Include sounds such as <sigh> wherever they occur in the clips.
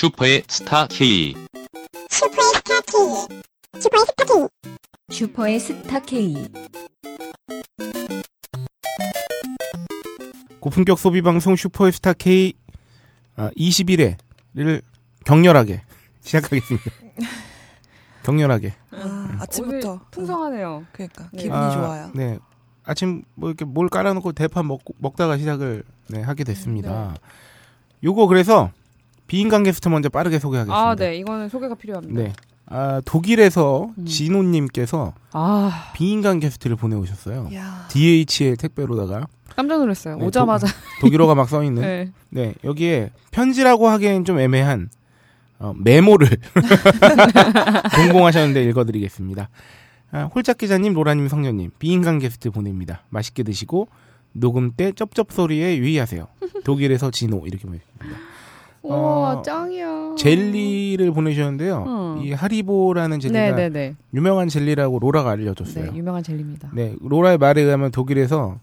슈퍼의 스타 K. 슈퍼의 스타 K. 슈퍼의 스타 K. 슈퍼의 스타 K. 고품격 소비 방송 슈퍼스타 K 아, 21회를 격렬하게 <laughs> 시작하겠습니다. <laughs> 격렬하게. 아, 아침부터 오늘 풍성하네요. 그러니까 네. 기분이 아, 좋아요. 네. 아침 뭐 이렇게 뭘 깔아놓고 대파 먹, 먹다가 시작을 네, 하게 됐습니다. 요거 그래서 비인간 게스트 먼저 빠르게 소개하겠습니다. 아, 네. 이거는 소개가 필요합니다. 네. 아, 독일에서 음. 진호님께서 아, 비인간 게스트를 보내오셨어요. 야. DHL 택배로다가 깜짝 놀랐어요. 네, 오자마자. 독일어가 막 써있는 <laughs> 네. 네, 여기에 편지라고 하기엔 좀 애매한 어, 메모를 <laughs> 공공하셨는데 읽어드리겠습니다. 아, 홀짝 기자님, 로라님, 성녀님, 비인간 게스트 보냅니다. 맛있게 드시고 녹음 때 쩝쩝 소리에 유의하세요. 독일에서 진호 이렇게 보내주십니다. 우와, 어, 짱이야. 젤리를 보내주셨는데요. 음. 이 하리보라는 젤리가 네, 네, 네. 유명한 젤리라고 로라가 알려줬어요. 네, 유명한 젤리입니다. 네, 로라의 말에 의하면 독일에서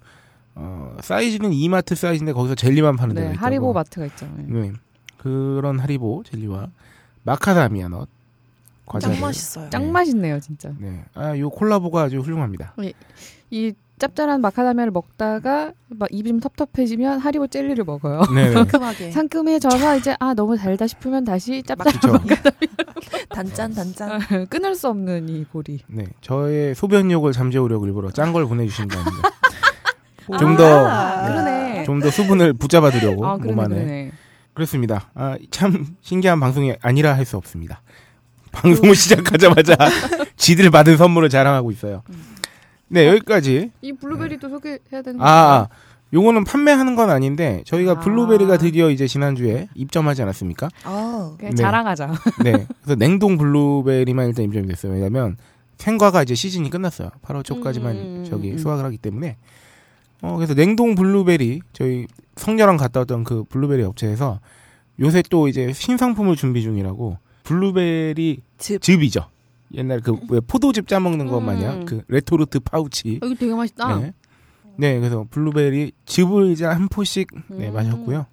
어, 사이즈는 이마트 사이즈인데 거기서 젤리만 파는 데가 네, 있다고. 하리보 마트가 있잖아요. 네. 그런 하리보 젤리와 마카다미아 넛 과자를 짱 맛있어요. 짱 맛있네요, 진짜. 네. 아, 요 콜라보가 아주 훌륭합니다. 이 짭짤한 마카다미아를 먹다가 막 입이 좀 텁텁해지면 하리보 젤리를 먹어요. 네. 네. 상큼하게 상큼해져서 이제 아 너무 달다 싶으면 다시 짭짤한 그렇죠. 단짠 단짠. 끊을 수 없는 이 고리. 네. 저의 소변욕을 잠재우려고 일부러 짠 걸 보내 주신 거 아닙니다. 아, 좀 더, 네. 그러네. 좀더 수분을 붙잡아 두려고 아, 그러네, 몸 안에. 그러네. 그렇습니다. 아, 참 신기한 방송이 아니라 할 수 없습니다. 방송을 <laughs> 시작하자마자 지들 받은 선물을 자랑하고 있어요. 네, 여기까지. 이 블루베리도 소개해야 되는 아, 아, 요거는 판매하는 건 아닌데 저희가 아. 블루베리가 드디어 이제 지난주에 입점하지 않았습니까? 아, 그냥 네. 자랑하자. <laughs> 네. 그래서 냉동 블루베리만 일단 입점이 됐어요. 왜냐면 생과가 이제 시즌이 끝났어요. 8월 초까지만 음, 저기 음. 수확을 하기 때문에. 어, 그래서 냉동 블루베리 저희 성녀랑 갔다 왔던 그 블루베리 업체에서 요새 또 이제 신상품을 준비 중이라고 블루베리 즙. 즙이죠. 옛날 그 왜 포도즙 짜 먹는 것 음. 마냥 그 레토르트 파우치. 어, 이거 되게 맛있다. 네. 네, 그래서 블루베리 즙을 이제 한 포씩 네, 음. 마셨고요.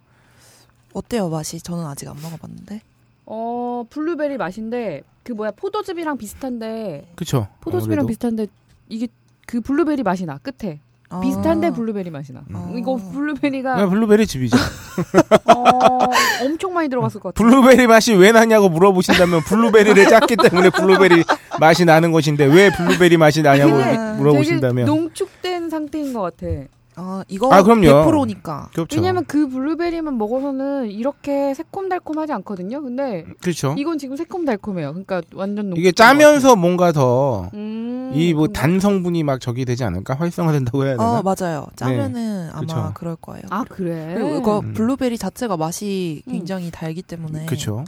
어때요 맛이? 저는 아직 안 먹어봤는데. 어 블루베리 맛인데 그 뭐야 포도즙이랑 비슷한데 그쵸. 포도즙이랑 아무래도. 비슷한데 이게 그 블루베리 맛이 나 끝에 아. 비슷한데 블루베리 맛이 나. 음. 이거 블루베리가 네, 블루베리 즙이죠. <laughs> 어, 엄청 많이 들어갔을 것 같아. 블루베리 맛이 왜 나냐고 물어보신다면 블루베리를 짰기 때문에 블루베리 맛이 나는 것인데 왜 블루베리 맛이 나냐고 물어보신다면 되게 농축된 상태인 것 같아. 아 이거 아, 그럼요. 100%니까. 그렇죠. 왜냐면 그 블루베리만 먹어서는 이렇게 새콤달콤하지 않거든요. 근데 그렇죠. 이건 지금 새콤달콤해요. 그러니까 완전 이게. 짜면서 뭔가 더 음, 이뭐 그런가? 단 성분이 막 저기 되지 않을까? 활성화된다고 해야 되나? 어 맞아요. 짜면은 아마 그쵸. 그럴 거예요. 아 그래. 그리고 이거 음. 블루베리 자체가 맛이 음. 굉장히 달기 때문에. 그렇죠.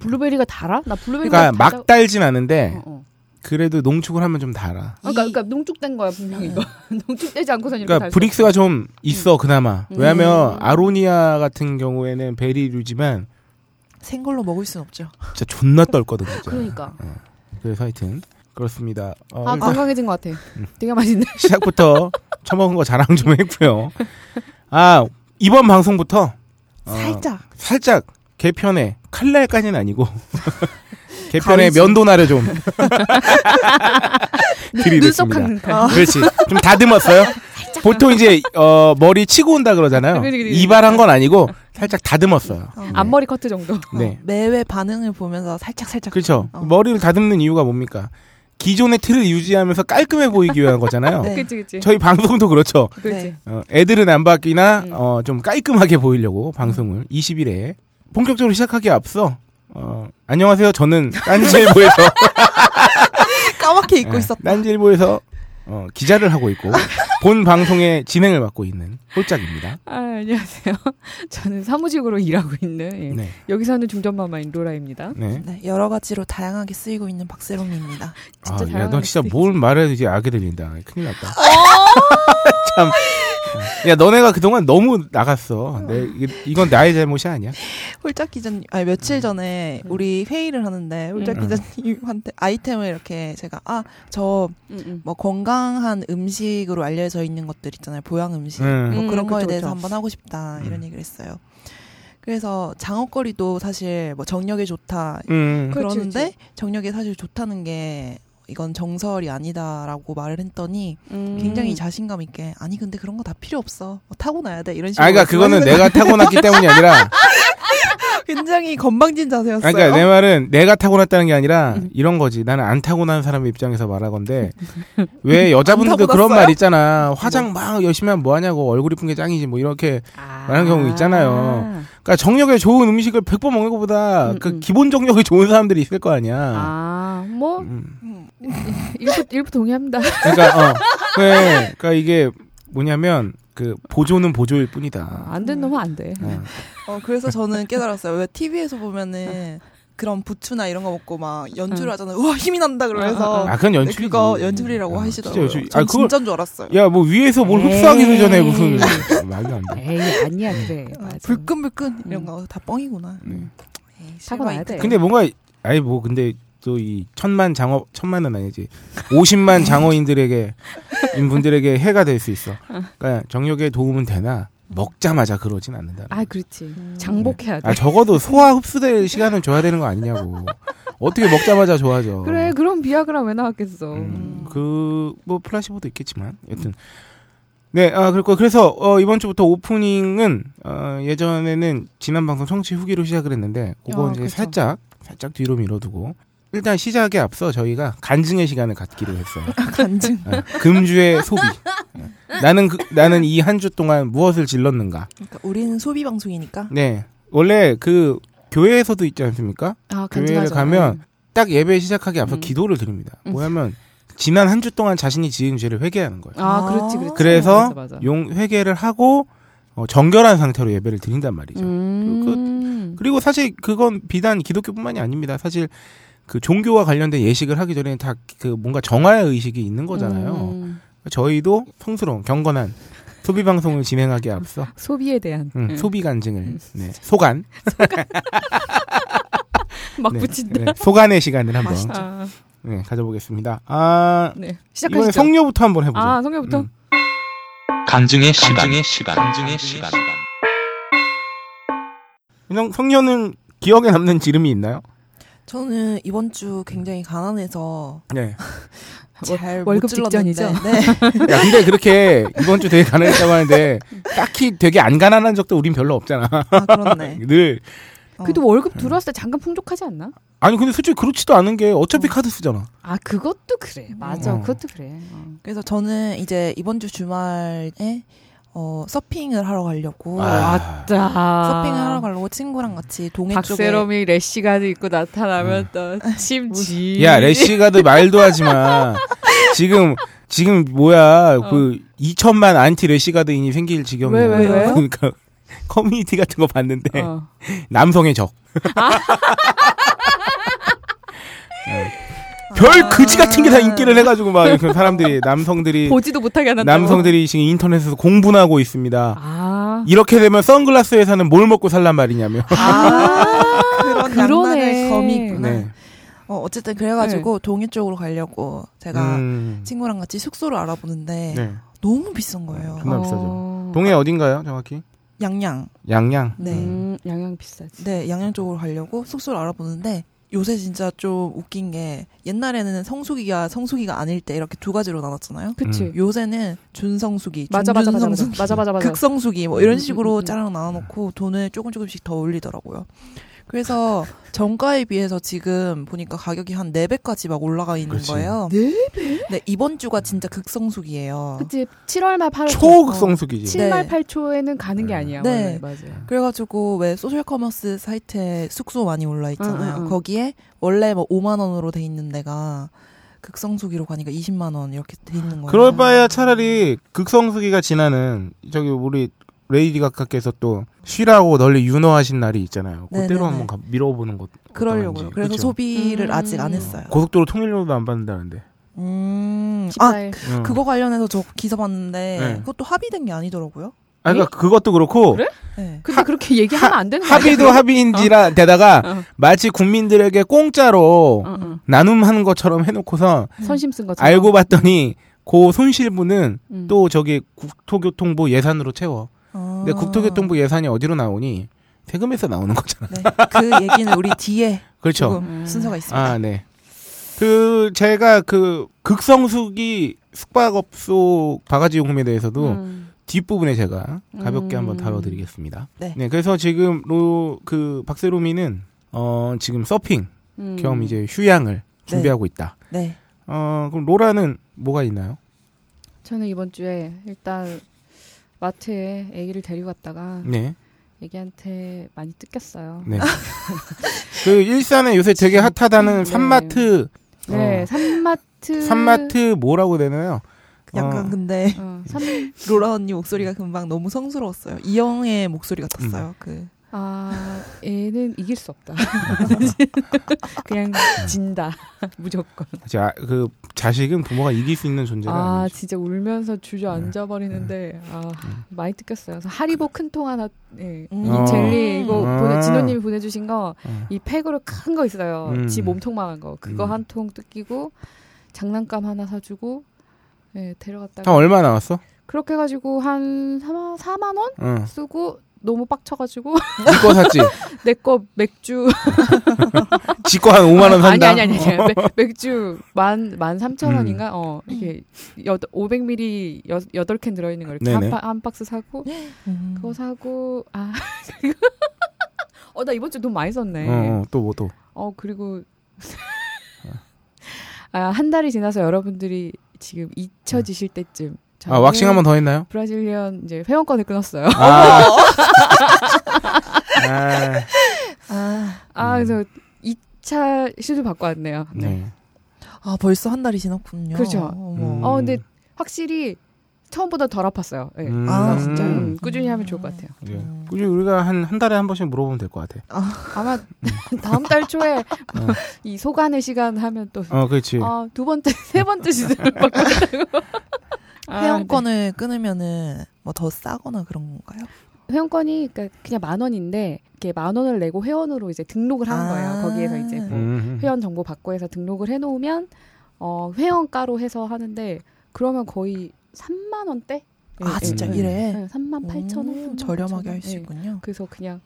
블루베리가 달아? 나 블루베리 그러니까 막 달진 않은데 어, 어. 그래도 농축을 하면 좀 달아. 아, 그러니까, 그러니까 농축된 거야 분명히 이거. <laughs> 농축되지 않고선 이렇게 그러니까 브릭스가 좀 있어 그나마. 음. 왜냐하면 아로니아 같은 경우에는 베리류지만 생걸로 먹을 순 없죠. 진짜 존나 떨거든 진짜. 없어. 그러니까. 그래서 하여튼 그렇습니다. 어, 아 건강해진 것 같아. 되게 맛있네. <laughs> 시작부터 처먹은 거 자랑 좀 했고요. 아 이번 방송부터 어, 살짝. 살짝 개편에 칼날까지는 아니고 <laughs> 개편에 가위질. 면도날을 좀. <laughs> 깎는 칼. 그렇지 좀 다듬었어요. 보통 이제 어, 머리 치고 온다 그러잖아요. 이발한 건 아니고 살짝 다듬었어요. 어. 앞머리 커트 정도. 네, 어, 매회 반응을 보면서 살짝 살짝. 그렇죠. 어. 머리를 다듬는 이유가 뭡니까? 기존의 틀을 유지하면서 깔끔해 보이기 위한 거잖아요. 네. 그치 그치. 저희 방송도 그렇죠. 그치. 네. 어, 애들은 안 바뀌나 음. 어, 좀 깔끔하게 보이려고 방송을 20일에 본격적으로 시작하기에 앞서 어, 안녕하세요. 저는 딴지일보에서 <laughs> 까맣게 입고 예, 있었다. 딴지일보에서 어, 기자를 하고 있고 본 방송의 진행을 맡고 있는 홀짝입니다. 아 안녕하세요. 저는 사무직으로 일하고 있는 예. 네, 여기서는 중전마마인 로라입니다. 네. 네, 여러 가지로 다양하게 쓰이고 있는 박세롬입니다. 진짜 아, 야, 너 진짜 쓰이지. 뭘 말해도 이제 악에 들린다. 큰일 났다. 어! <laughs> 참. 야, 너네가 그동안 너무 나갔어. 내, 이- 이건 나의 잘못이 아니야. 홀짝 기자님, 아니 며칠 전에 우리 회의를 하는데 홀짝 음. 기자님한테 아이템을 이렇게 제가 아 저뭐 음, 음. 건강한 음식으로 알려져 있는 것들 있잖아요, 보양 음식 음. 뭐 음, 그런 거에 그쵸, 대해서 그쵸. 한번 하고 싶다 이런 음. 얘기를 했어요. 그래서 장어거리도 사실 뭐 정력에 좋다 음. 그렇지, 그러는데 정력에 사실 좋다는 게 이건 정설이 아니다라고 말을 했더니 음. 굉장히 자신감 있게 아니 근데 그런 거 다 필요 없어 뭐 타고나야 돼 이런 식으로 아, 그러니까 그거는 내가 타고났기 때문이 아니라, <laughs> 굉장히 건방진 자세였어요. 아, 그러니까 내 말은 내가 타고났다는 게 아니라 음. 이런 거지. 나는 안 타고난 사람의 입장에서 말하건데 <laughs> 왜 여자분들도 안 그런? 말 있잖아. 화장 막 열심히 하면 뭐 하냐고 얼굴 이쁜 게 짱이지 뭐 이렇게. 아. 말하는 경우 있잖아요. 그러니까 정력에 좋은 음식을 100번 먹는 것보다 음, 그 음. 기본 정력이 좋은 사람들이 있을 거 아니야. 아, 뭐 음. 음. <laughs> 일부 일부 동의합니다. 그러니까 어. 그래. 그러니까 이게 뭐냐면 그 보조는 보조일 뿐이다. 안 된 놈은 안 돼. 어. 어, 그래서 저는 깨달았어요. 왜 TV에서 보면은 그런 부추나 이런 거 먹고 막 연주를 응. 하잖아요. 우와 힘이 난다 그러면서 아, 그건 네, 연출이지. 그거 연출이라고 어, 하시더라고요. 진짜 연출. 전 아, 그거 진짜인 줄 알았어요. 야, 뭐 위에서 뭘. 흡수하기도 전에 무슨 말도 안 돼. 에이 아니야 그래. 어, 맞아. 불끈불끈 이런 음. 거다 뻥이구나. 네. 에이, 타고나야 실망이 돼. 근데 뭔가 아니 뭐 근데 또 이 천만 장어 천만은 아니지 50만 장어인들에게 인분들에게 해가 될 수 있어. 그러니까 정력에 도움은 되나 먹자마자 그러진 않는다. 아 그렇지. 장복해야 돼. 아 적어도 소화 흡수될 시간은 줘야 되는 거 아니냐고. 어떻게 먹자마자 좋아져. 그래 그럼 비아그라 왜 나왔겠어. 음, 그뭐 플라시보도 있겠지만 여튼 네, 아 그리고 그래서 어, 이번 주부터 오프닝은 어, 예전에는 지난 방송 청취 후기로 시작을 했는데 그거 아, 이제 그쵸. 살짝 살짝 뒤로 밀어두고 일단 시작에 앞서 저희가 간증의 시간을 갖기로 했어요. <laughs> 간증. 어, 금주의 소비. 어, 나는 그, 나는 이 한 주 동안 무엇을 질렀는가? 그러니까 우리는 소비 방송이니까. 네, 원래 그 교회에서도 있지 않습니까? 아 교회를 간증하죠. 가면 딱 예배 시작하기 앞서 음. 기도를 드립니다. 음. 뭐냐면 지난 한 주 동안 자신이 지은 죄를 회개하는 거예요. 아 그렇지 그렇지. 그래서 맞아, 맞아. 용 회개를 하고 어, 정결한 상태로 예배를 드린단 말이죠. 음. 그리고 사실 그건 비단 기독교뿐만이 아닙니다. 사실 그 종교와 관련된 예식을 하기 전에 다그 뭔가 정화의 의식이 있는 거잖아요. 음. 저희도 성스러운 경건한 소비 방송을 진행하기에 앞서 <laughs> 소비에 대한 음, 음. 소비 간증을 네, 소간 <laughs> 막 네, 붙인다. 네, 소간의 시간을 한번. 아, 네, 가져보겠습니다. 아네 이번에 시작하시죠. 성녀부터 한번 해보죠. 아 성녀부터. 음. 간증의 시간. 간증의 시간. 간증의 시간. 성, 성녀는 기억에 남는 지름이 있나요? 저는 이번 주 굉장히 가난해서 네. <laughs> 잘 월급. 직전이죠? <laughs> 네. 야, 근데 그렇게 이번 주 되게 가난했다고 하는데 딱히 되게 안 가난한 적도 우린 별로 없잖아. 아 그렇네. <laughs> 늘 어. 그래도 월급 들어왔을 때 잠깐 풍족하지 않나? 아니 근데 솔직히 그렇지도 않은 게 어차피 어. 카드 쓰잖아. 아 그것도 그래. 맞아. 어. 그것도 그래. 어. 그래서 저는 이제 이번 주 주말에 어, 서핑을 하러 가려고 아. 맞다. 서핑을 하러 가려고 친구랑 같이 동해 쪽에 박세롬이 rash guard 입고 나타나면 또 침지. <laughs> 야 rash guard 말도 하지 마. 지금 지금 뭐야 어. 그 2천만 안티 rash guard인이 생길 지경이야. 왜, 왜, 왜요? 그러니까 <laughs> 커뮤니티 같은 거 봤는데 어. 남성의 적. 네. 별 그지 같은 게 다 인기를 해가지고 막 이렇게 사람들이 <laughs> 남성들이 보지도 못하게 하는 남성들이 지금 인터넷에서 공분하고 있습니다. 아. 이렇게 되면 선글라스 회사는 뭘 먹고 살란 말이냐며. 아. <laughs> 그런 검이 있구나. 네. 어, 어쨌든 그래가지고 동해 쪽으로 가려고 제가 음, 친구랑 같이 숙소를 알아보는데 네. 너무 비싼 거예요. 존나 어. 비싸죠. 동해 어딘가요, 정확히? 양양. 양양. 네. 음, 양양 비싸지. 네, 양양 쪽으로 가려고 숙소를 알아보는데 요새 진짜 좀 웃긴 게 옛날에는 성수기가 성수기가 아닐 때 이렇게 두 가지로 나눴잖아요. 그치. 음. 요새는 준성수기, 맞아, 맞아, 맞아, 맞아. 준준성수기, 맞아, 맞아. 극성수기 뭐 음, 이런 음, 식으로 음, 음. 짜랑 나눠놓고 돈을 조금 조금씩 더 올리더라고요. 그래서 <laughs> 정가에 비해서 지금 보니까 가격이 한 4배까지 막 올라가 있는 그치. 거예요. 4배? 네, 이번 주가 진짜 극성수기예요. 그치. 7월 말 8월 초극성수기지. 7말 네. 8초에는 가는 게 아니야. 네. 원래. 맞아요. 그래가지고 왜 소셜 커머스 사이트에 숙소 많이 올라 있잖아요. 응, 응, 응. 거기에 원래 뭐 5만 원으로 돼 있는 데가 극성수기로 가니까 20만 원 이렇게 돼 있는 거예요. 그럴 바에야 차라리 극성수기가 지나는 저기 우리 레이디 각하께서 또 쉬라고 널리 윤호하신 날이 있잖아요. 그때로 네네네. 한번 가- 밀어보는 것. 그러려고요. 그래서 그쵸? 소비를 음. 아직 안 했어요. 고속도로 통일료도 안 받는다는데. 음, 아 14일. 응. 그거 관련해서 저 기사 봤는데 네. 그것도 합의된 게 아니더라고요. 아, 그러니까 그것도 그렇고 그래? 네. 근데 그렇게 얘기하면 안 되는 거? 합의도 합의인지라 대다가 어. 마치 국민들에게 공짜로 어, 어. 나눔하는 것처럼 해놓고서 선심 쓴 것처럼. 알고 봤더니 그 손실분은 음. 또 저기 국토교통부 예산으로 채워. 아. 근데 국토교통부 예산이 어디로 나오니? 세금에서 나오는 거잖아. 네. 그 얘기는 우리 뒤에 <laughs> 그렇죠. 조금 음. 순서가 있습니다. 아, 네. 그 제가 그 극성수기 숙박업소 바가지 용품에 대해서도 음. 뒷부분에 제가 가볍게 음. 한번 다뤄드리겠습니다. 네. 그래서 지금 로, 그 박세롬이는 어 지금 서핑 음. 겸 이제 휴양을 준비하고 있다. 네. 어 그럼 로라는 뭐가 있나요? 저는 이번 주에 일단 마트에 아기를 데리고 갔다가 네, 애기한테 많이 뜯겼어요. 네. <laughs> 그 일산에 요새 되게 핫하다는 네. 산마트, 네, 어, 산마트. 산마트 뭐라고 되나요? 약간 어, 근데 어, 산, <laughs> 로라 언니 목소리가 금방 너무 성스러웠어요. 이영의 목소리 음. 같았어요. 그 아, 얘는 이길 수 없다. <laughs> 그냥 진다. <laughs> 무조건. 자, 그 자식은 부모가 이길 수 있는 존재가 아, 아니죠. 진짜 울면서 주저앉아 버리는데, 아, 많이 뜯겼어요. 그래서 하리보 큰 통 하나, 예. 음. 이 어. 젤리, 이거 아. 보내, 진호 님이 보내 주신 거, 어. 이 팩으로 큰 거 있어요. 음. 지 몸통만한 거. 그거 음. 한통 뜯기고, 장난감 하나 사 주고, 예, 데려갔다가. 한 얼마 나왔어? 그렇게 해 가지고 한 4만, 4만 원 응. 쓰고, 너무 빡쳐가지고, 니거 샀지? <laughs> 내 거 맥주. 지거 한 5만 원 산다. 아니, 아니, 아니. 맥, 맥주 만, 만 삼천 원인가? 어, 이게, 여, 500ml 여, 8캔 들어있는 거 이렇게 한, 한 박스 사고, 음. 그거 사고, 아, <laughs> 어, 나 이번 주 돈 많이 썼네. 어, 어, 또 뭐 또. 어, 그리고, <laughs> 아, 한 달이 지나서 여러분들이 지금 잊혀지실 때쯤. 아, 왁싱 한 번 더 했나요? 브라질리언 이제 회원권을 끊었어요. 아. <laughs> 아, 아, 아, 그래서 2차 시술 받고 왔네요. 네. 네. 아 벌써 한 달이 지났군요. 그렇죠. 음. 어, 근데 확실히 처음보다 덜 아팠어요. 네. 음. 아, 진짜요? 음, 꾸준히 하면 좋을 것 같아요. 예. 음. 꾸준히 우리가 한, 한 달에 한 번씩 물어보면 될 것 같아. 아마 <laughs> 다음 달 초에 어. 이 소간의 시간 하면 또 어, 그렇지. 아, 두 번째, 세 번째 시즌을 받고. 아, <laughs> 회원권을 끊으면은 뭐 더 싸거나 그런 건가요? 네. 회원권이 그러니까 그냥 만 원인데 이렇게 만 원을 내고 회원으로 이제 등록을 하는 아. 거예요. 거기에서 이제 뭐 음. 회원 정보 받고 해서 등록을 해놓으면 어 회원가로 해서 하는데 그러면 거의 3만 원대? 아 진짜 음. 이래. 네, 3만 8천 원. 음, 3만 저렴하게 8천 할수 원. 네. 있군요. 그래서 그냥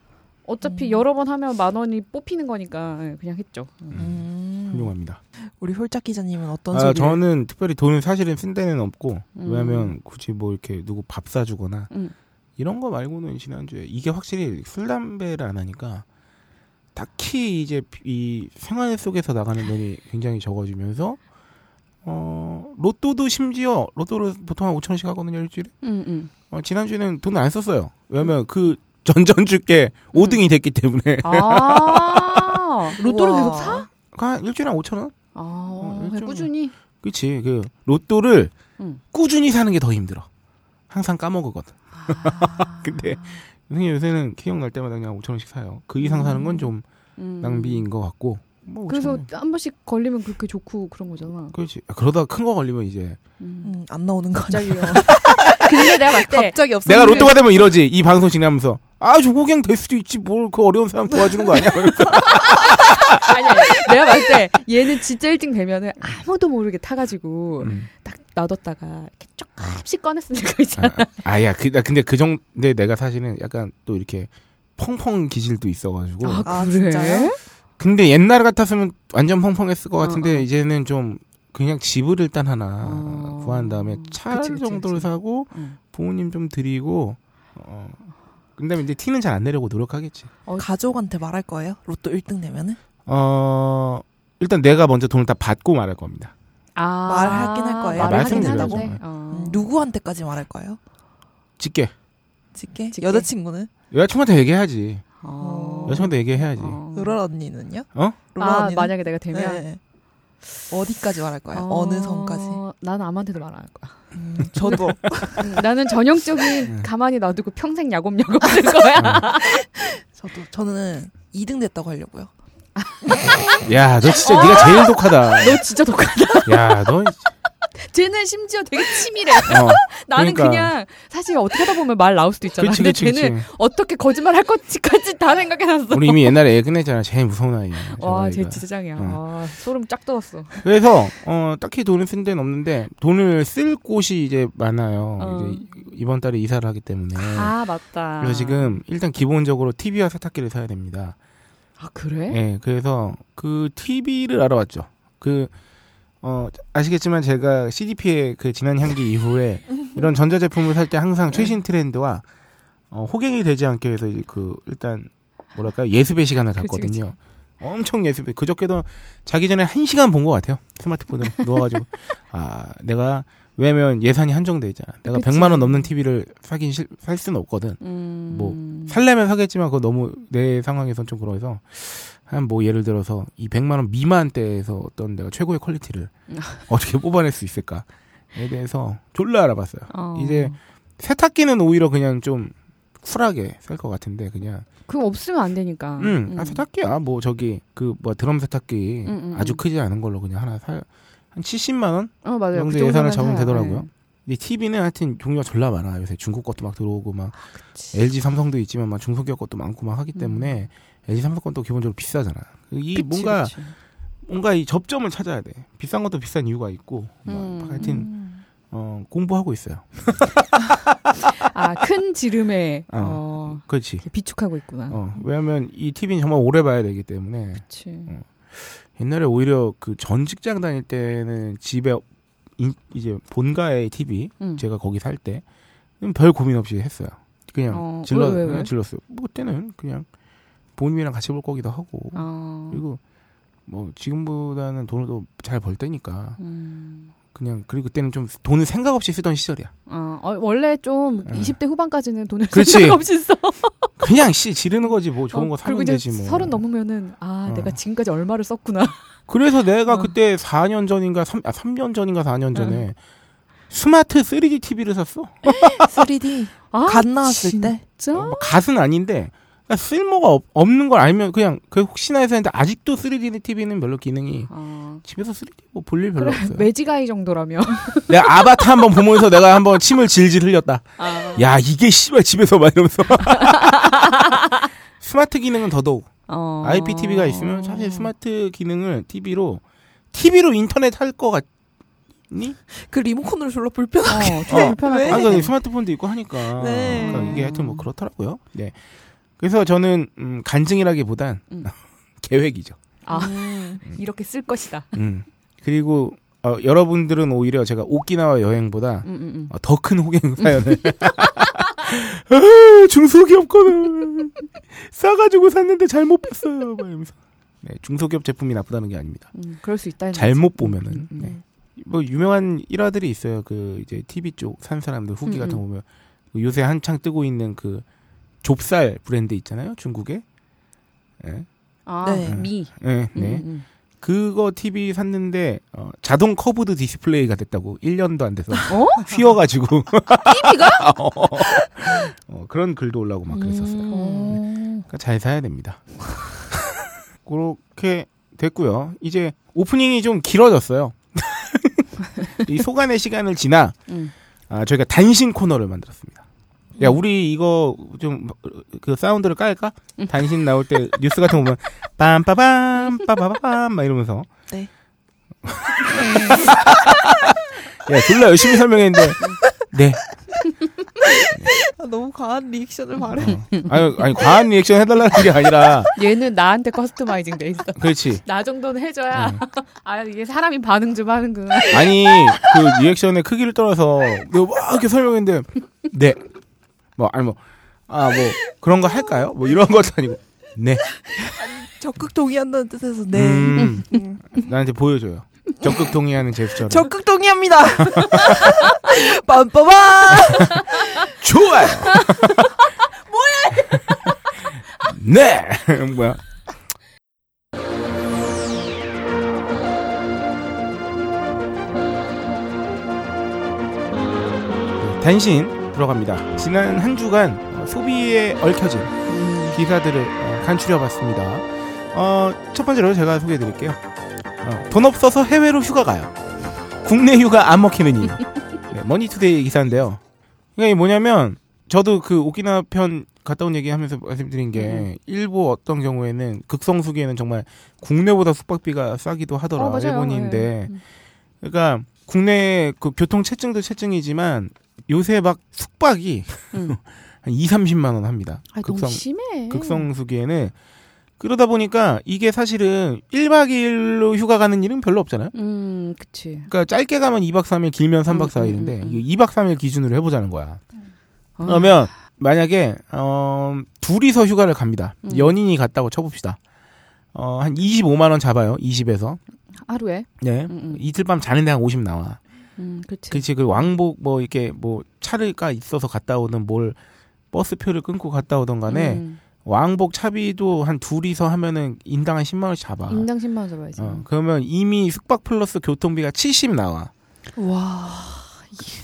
어차피 음. 여러 번 하면 만 원이 뽑히는 거니까 네, 그냥 했죠. 음. 훌륭합니다. 우리 홀짝 기자님은 어떤 아, 소리를? 저는 특별히 돈을 사실은 쓴 데는 없고, 음. 왜냐면 굳이 뭐 이렇게 누구 밥 사주거나, 음. 이런 거 말고는 지난주에 이게 확실히 술, 담배를 안 하니까, 딱히 이제 이 생활 속에서 나가는 돈이 굉장히 적어지면서, 어, 로또도 심지어, 로또를 보통 한 5천 원씩 하거든요, 일주일에. 음, 음. 어, 지난주에는 돈을 안 썼어요. 왜냐면 그 전전주께 5등이 됐기 때문에. 아, 로또를 우와. 계속 사? 한 일주일에 한 5천 원? 아, 일주일에. 그냥 꾸준히. 그치. 그, 로또를 음. 꾸준히 사는 게 더 힘들어. 항상 까먹거든. 아. <laughs> 근데 선생님 요새는 기억 날 때마다 그냥 5천 원씩 사요. 그 이상 사는 건좀 음. 낭비인 것 같고. 뭐 그래서 5,000원. 한 번씩 걸리면 그렇게 좋고 그런 거잖아. 그렇지. 아, 그러다 큰 거 걸리면 이제 음. 음, 안 나오는 거 아니야? 갑자기요. <laughs> 근데 내가 봤을 때 갑자기 없어. 내가 로또가 되면 이러지. 이 방송 진행하면서 아 저거 그냥 될 수도 있지. 뭘 그 어려운 사람 도와주는 거 아니야? <laughs> 아니, 아니 내가 봤을 때 얘는 진짜 1등 되면은 아무도 모르게 타가지고 음. 딱 놔뒀다가 이렇게 조금씩 꺼냈으니까 있잖아. 아, 아야. 그, 나 근데 그 정도 근데 내가 사실은 약간 또 이렇게 펑펑 기질도 있어가지고. 아, 진짜요? 근데 옛날 같았으면 완전 펑펑했을 것 어, 같은데 어. 이제는 좀 그냥 집을 일단 하나 어. 구한 다음에 차 그치, 그치, 정도를 그치. 사고 응. 부모님 좀 드리고 어 근데 이제 티는 잘 안 내려고 노력하겠지. 가족한테 말할 거예요? 로또 1등 되면은? 어 일단 내가 먼저 돈을 다 받고 말할 겁니다. 아, 말하긴 할 거예요. 말을 하긴 말씀드리라고? 하는데. 어. 음, 누구한테까지 말할 거예요? 직계 직계? 직계? 여자친구는? 여자친구한테 얘기해야지. 어. 여자친구한테 얘기해야지. 어. 로라 언니는요? 어? 로라 아, 언니는? 만약에 내가 되면 네. 어디까지 말할 거예요? 어, 어... 느 선까지? 나는 아무한테도 말 안 할 거야. 음, 저도 음, 나는 전형적인 <laughs> 네. 가만히 놔두고 평생 야곱야곱 될 거야. <laughs> 저도 저는 2등 됐다고 하려고요. 야, 너 진짜 네가 제일 독하다. 너 진짜 독하다. 야, 너 쟤는 심지어 되게 치밀해. 어, <laughs> 나는 그러니까. 그냥 사실 어떻게 하다 보면 말 나올 수도 있잖아. 그치, 근데 그치, 쟤는 그치. 어떻게 거짓말 할 건지까지 다 생각해놨어. 우리 이미 옛날에 애 끝냈잖아. 제일 무서운 아이야. <laughs> 와, 쟤. 진짜 짱이야. 어. 아, 소름 쫙 돋았어. 그래서 어 딱히 돈을 쓴 데는 없는데 돈을 쓸 곳이 이제 많아요. 어. 이제 이번 달에 이사를 하기 때문에. 아, 맞다. 그래서 지금 일단 기본적으로 TV와 세탁기를 사야 됩니다. 아, 그래? 예, 그래서 그 TV를 알아봤죠. 그, 어, 아시겠지만 제가 CDP의 그 지난 향기 이후에 <laughs> 이런 전자제품을 살 때 항상 네. 최신 트렌드와 어, 호갱이 되지 않게 해서 이제 그, 일단, 뭐랄까, 예습의 시간을 갖거든요. 엄청 예습, 그저께도 자기 전에 한 시간 본 것 같아요. 스마트폰으로 <laughs> 누워가지고. 아, 내가, 왜냐면 예산이 한정돼 있잖아. 내가 그치. 100만 원 넘는 TV를 사긴, 실- 살 수는 없거든. 음. 뭐, 살려면 사겠지만 그거 너무 내 상황에선 좀 그래서 한 뭐 예를 들어서 이 100만 원 미만대에서 어떤 내가 최고의 quality를 <laughs> 어떻게 뽑아낼 수 있을까에 대해서 졸라 알아봤어요. 어. 이제 세탁기는 오히려 그냥 좀 쿨하게 살 것 같은데 그냥 그거 없으면 안 되니까. 음, 아 세탁기야 뭐 저기 그 뭐 드럼 세탁기 음, 음, 아주 음. 크지 않은 걸로 그냥 하나 살 한 70만 원 어, 맞아요. 정도 그 예산을 잡으면 되더라고요. 네. 이 TV는 하여튼 종류가 졸라 많아. 요새 중국 것도 막 들어오고 막 그치. LG 삼성도 있지만 막 중소기업 것도 많고 막 하기 때문에 LG 삼성 것도 기본적으로 비싸잖아. 이 그치, 뭔가 그치. 뭔가 이 접점을 찾아야 돼. 비싼 것도 비싼 이유가 있고 막 음. 하여튼 어, 공부하고 있어요. <laughs> 아, 큰 지름에, 어. 어, 그렇지. 비축하고 있구나. 어, 왜냐하면 이 TV는 정말 오래 봐야 되기 때문에 그치. 옛날에 오히려 그 전 직장 다닐 때는 집에 인- 이제 본가의 TV 음. 제가 거기 살 때 별 고민 없이 했어요. 그냥 어, 질러 왜, 왜, 왜? 질렀어요. 뭐 그때는 그냥 부모님이랑 같이 볼 거기도 하고 어. 그리고 뭐 지금보다는 돈을 더잘벌 때니까 음. 그냥 그리고 그때는 좀 돈을 생각 없이 쓰던 시절이야. 어, 어, 원래 좀 어. 20대 후반까지는 돈을 그치. 생각 없이 써. <laughs> 그냥 씨 지르는 거지 뭐 좋은 어, 거 사면 되지 뭐. 서른 넘으면은 아 어. 내가 지금까지 얼마를 썼구나. <laughs> 그래서 내가 어. 그때 4년 전인가 3, 아, 3년 전인가 4년 전에 스마트 3D TV를 샀어. <laughs> 3D 아, 갓 나왔을 때. 진짜? 뭐 갓은 아닌데 그러니까 쓸모가 없, 없는 걸 알면 그냥 그 혹시나 해서 했는데 아직도 3D TV는 별로 기능이 어. 집에서 3D 뭐 볼일 별로 그래 없어요. 매지가이 정도라면. <laughs> 내가 아바타 한번 보면서 내가 한번 침을 질질 흘렸다. 아. 야 이게 씨발 집에서 막 이러면서 <laughs> 스마트 기능은 더더욱 어. IPTV가 있으면 사실 스마트 기능을 TV로 TV로 인터넷 할 거 같니? 그 리모컨으로 졸라 불편하. 어, 좀 어. 것 아, 같아. 그 스마트폰도 있고 하니까 네. 그러니까 이게 하여튼 뭐 그렇더라고요. 네. 그래서 저는 음, 간증이라기보단 음. <laughs> 계획이죠. 아 음. 이렇게 쓸 것이다. 음. 그리고 어, 여러분들은 오히려 제가 오키나와 여행보다 음, 음, 음. 어, 더큰 호갱 사연을 <laughs> 아, 중소기업 거는 싸가지고 샀는데 잘못 봤어요. 막 이러면서. 네, 중소기업 제품이 나쁘다는 게 아닙니다. 음, 그럴 수 있다. 잘못 보면은 음, 음. 네. 뭐 유명한 일화들이 있어요. 그 이제 TV 쪽 산 사람들 후기 음, 같은 거 음. 보면 그 요새 한창 뜨고 있는 그 좁쌀 브랜드 있잖아요. 중국에. 예. 아 네. 미. 네, 음, 네. 음. 그거 TV 샀는데 어, 자동 curved display가 됐다고 1년도 안 돼서 어? 휘어가지고 TV가? <laughs> 어, 그런 글도 올라오고 막 그랬었어요. 음. 어. 그러니까 잘 사야 됩니다. <laughs> 그렇게 됐고요. 이제 오프닝이 좀 길어졌어요. <laughs> 이 소간의 시간을 지나 음. 아, 저희가 단신 코너를 만들었습니다. 야, 우리 이거 좀 그 사운드를 깔까? 음. 단신 나올 때 <laughs> 뉴스 같은 거 보면 빰빠밤 빠바밤 막 이러면서 네. <laughs> 야, 졸라 열심히 설명했는데 네. 아, 너무 과한 리액션을 바래. 어. 아니, 아니 과한 리액션 해달라는 게 아니라 얘는 나한테 customizing 돼 있어. 그렇지. 나 정도는 해줘야 음. <laughs> 아 이게 사람이 반응 좀 하는구나. 아니 그 리액션의 크기를 떠나서 내가 막 이렇게 설명했는데 네. 뭐 아니 뭐 아 뭐 그런 거 할까요? 뭐 이런 것도 아니고 네. 적극 동의한다는 뜻에서 네. 음, 음. 나한테 보여줘요. 적극 동의하는 제스처를. 적극 동의합니다. <laughs> 빰빠밤. 좋아요. 뭐야? 네. <laughs> 뭐야? 단신 들어갑니다. 지난 한 주간 어, 소비에 얽혀진 기사들을 어, 간추려봤습니다. 어, 첫 번째로 제가 소개해드릴게요. 어, 돈 없어서 해외로 휴가 가요. 국내 휴가 안 먹히는 이유. 네, 머니투데이 기사인데요. 그러니까 이게 뭐냐면 저도 그 오키나와 편 갔다 온 얘기하면서 말씀드린 게 음. 일부 어떤 경우에는 극성수기에는 정말 국내보다 숙박비가 싸기도 하더라 어. 일본인데 네. 음. 그러니까 국내 그 교통 체증도 체증이지만 요새 막 숙박이 음. <laughs> 한 2, 30만 원 합니다. 아, 극성 너무 심해. 극성수기에는 그러다 보니까 이게 사실은 1박 2일로 휴가 가는 일은 별로 없잖아요. 음, 그치. 그러니까 짧게 가면 2박 3일, 길면 3박 음, 4일인데 음, 음, 음. 2박 3일 기준으로 해 보자는 거야. 아, 그러면 만약에 어, 둘이서 휴가를 갑니다. 음. 연인이 갔다고 쳐 봅시다. 어, 한 25만 원 잡아요. 20에서. 하루에. 네. 음, 음. 이틀 밤 자는데 한 50 나와. 음, 그치. 그치 그 왕복 뭐 이렇게 뭐 차가 있어서 갔다 오든 뭘 버스표를 끊고 갔다 오던 간에 음. 왕복 차비도 한 둘이서 하면은 인당 한 10만 원씩 잡아. 인당 10만 원 잡아야지. 어, 그러면 이미 숙박 플러스 교통비가 70 나와. 와.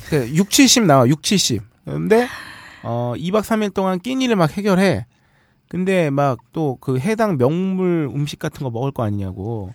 그 6, 70 나와. 6, 70. 근데 어 2박 3일 동안 끼니를 막 해결해. 근데 막 또 그 해당 명물 음식 같은 거 먹을 거 아니냐고.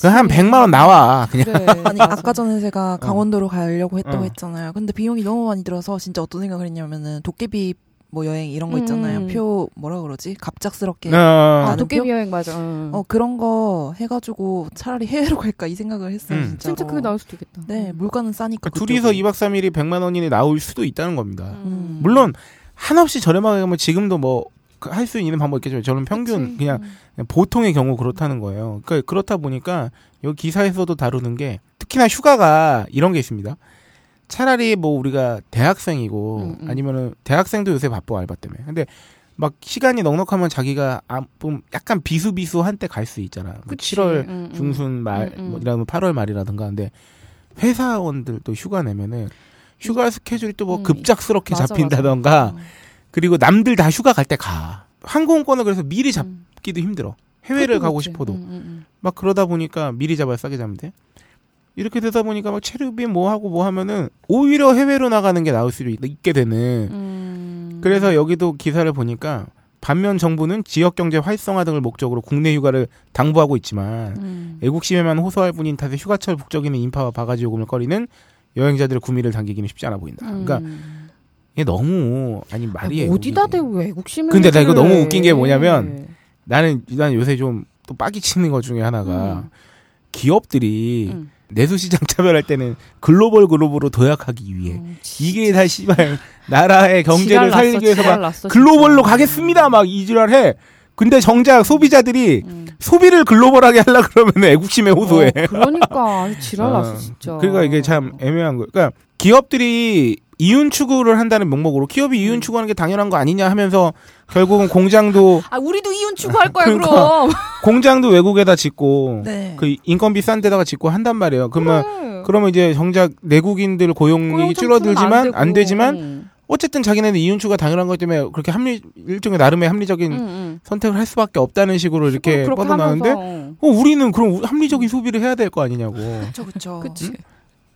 그한 100만 원 나와. 그냥 그래. <laughs> 아니 맞아. 아까 전에 제가 강원도로 가려고 했다고 어. 했잖아요. 근데 비용이 너무 많이 들어서 진짜 어떤 생각을 했냐면은 도깨비 뭐 여행 이런 거 있잖아요. 음. 표 뭐라 그러지? 갑작스럽게 어, 아, 도깨비 표? 여행 맞아. 어. 어 그런 거 해가지고 차라리 해외로 갈까 이 생각을 했어요. 음. 진짜 그게 나올 수도 있겠다. 네 물가는 싸니까. 그러니까 둘이서 그쪽이. 2박 3일이 100만 원이 나올 수도 있다는 겁니다. 음. 물론 한없이 저렴하게 가면 지금도 뭐 할 수 있는 방법 있겠지만 저는 평균. 그냥 그냥 보통의 경우 그렇다는 거예요. 그러니까 그렇다 보니까 여기 기사에서도 다루는 게 특히나 휴가가 이런 게 있습니다. 차라리 뭐 우리가 대학생이고 음, 음. 아니면은 대학생도 요새 바빠 알바 때문에. 근데 막 시간이 넉넉하면 자기가 아, 좀 약간 비수비수한 때 갈 수 있잖아. 뭐 그치. 7월 음, 음. 중순 말, 음, 음. 뭐 이라면 8월 말이라든가. 근데 회사원들도 휴가 내면은 휴가 스케줄이 또뭐 음. 급작스럽게 맞아, 잡힌다던가 맞아. 어. 그리고 남들 다 휴가 갈 때 가. 항공권을 그래서 미리 음. 잡기도 힘들어. 해외를 가고 그렇지. 싶어도. 음, 음, 막 그러다 보니까 미리 잡아야 싸게 돼. 이렇게 되다 보니까 막 체류비 뭐 하고 뭐 하면은 오히려 해외로 나가는 게 나을 수도 있- 있게 되는. 음. 음. 그래서 여기도 기사를 보니까 반면 정부는 지역 경제 활성화 등을 목적으로 국내 휴가를 당부하고 있지만 음. 애국심에만 호소할 뿐인 탓에 휴가철 북적이는 인파와 바가지 요금을 꺼리는 여행자들의 구미를 당기기는 쉽지 않아 보인다. 그러니까 음. 이게 너무 아니 아, 말이 어디다 애국이지. 대고 외국심을 근데 나 이거. 너무 웃긴 게 뭐냐면 나는 난 요새 좀 또 빠기 치는 것 중에 하나가 음. 기업들이 음. 내수시장 <laughs> 차별할 때는 글로벌 그룹으로 도약하기 위해 음, 이게 다 씨발 나라의 경제를 살리기 위해서 막 났어, 글로벌로. 가겠습니다 막 이지랄 해. 근데 정작 소비자들이 음. 소비를 글로벌하게 하려 그러면 애국심에 호소해. 어, 그러니까 <laughs> 지랄 났어 어, 진짜. 그러니까 이게 참 애매한 거. 그러니까 기업들이 이윤 추구를 한다는 명목으로 기업이 이윤 추구하는 게 당연한 거 아니냐 하면서 결국은 공장도 <laughs> 아 우리도 이윤 추구할 거야 그러니까. 그럼. <laughs> 공장도 외국에다 짓고 네. 그 인건비 싼 데다가 짓고 한단 말이에요. 그러면 그래. 그러면 이제 정작 내국인들 고용이 고용 줄어들지만 안, 되고. 되지만 음. 어쨌든 자기네는 이윤 추가 당연한 것 때문에 그렇게 합리 일종의 나름의 합리적인 음, 음. 선택을 할 수밖에 없다는 식으로 이렇게 하면서, 어, 우리는 그럼 합리적인 소비를 해야 될 거 아니냐고. 그렇죠, 그렇죠.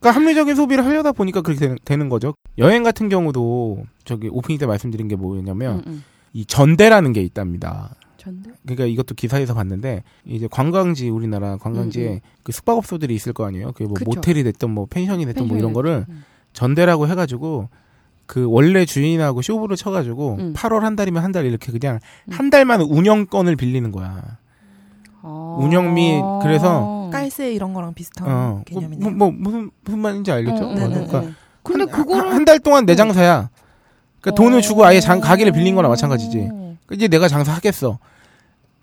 그러니까 합리적인 소비를 하려다 보니까 그렇게 되는, 되는 거죠. 여행 같은 경우도 저기 오프닝 때 말씀드린 게 뭐였냐면 음, 음. 이 전대라는 게 있답니다. 전대. 그러니까 이것도 기사에서 봤는데 이제 관광지 우리나라 관광지에 음, 음. 그 숙박업소들이 있을 거 아니에요. 그뭐 그쵸. 모텔이 됐든 뭐 펜션이 됐든 뭐 이런 거를 음. 전대라고 해가지고 그 원래 주인하고 쇼부를 쳐가지고 음. 8월 한 달이면 한 달 이렇게 그냥 음. 한 달만 운영권을 빌리는 거야. 아. 운영 및 그래서 깔세 이런 거랑 비슷한 어, 뭐, 개념이네요. 뭐, 뭐 무슨 무슨 말인지 알겠죠? 어, 어. 그러니까 네. 근데 한, 그거를 한 달 동안 내 장사야. 그러니까 돈을 주고 아예 장 가게를 빌린 거나 마찬가지지. 어. 그러니까 이제 내가 장사하겠어.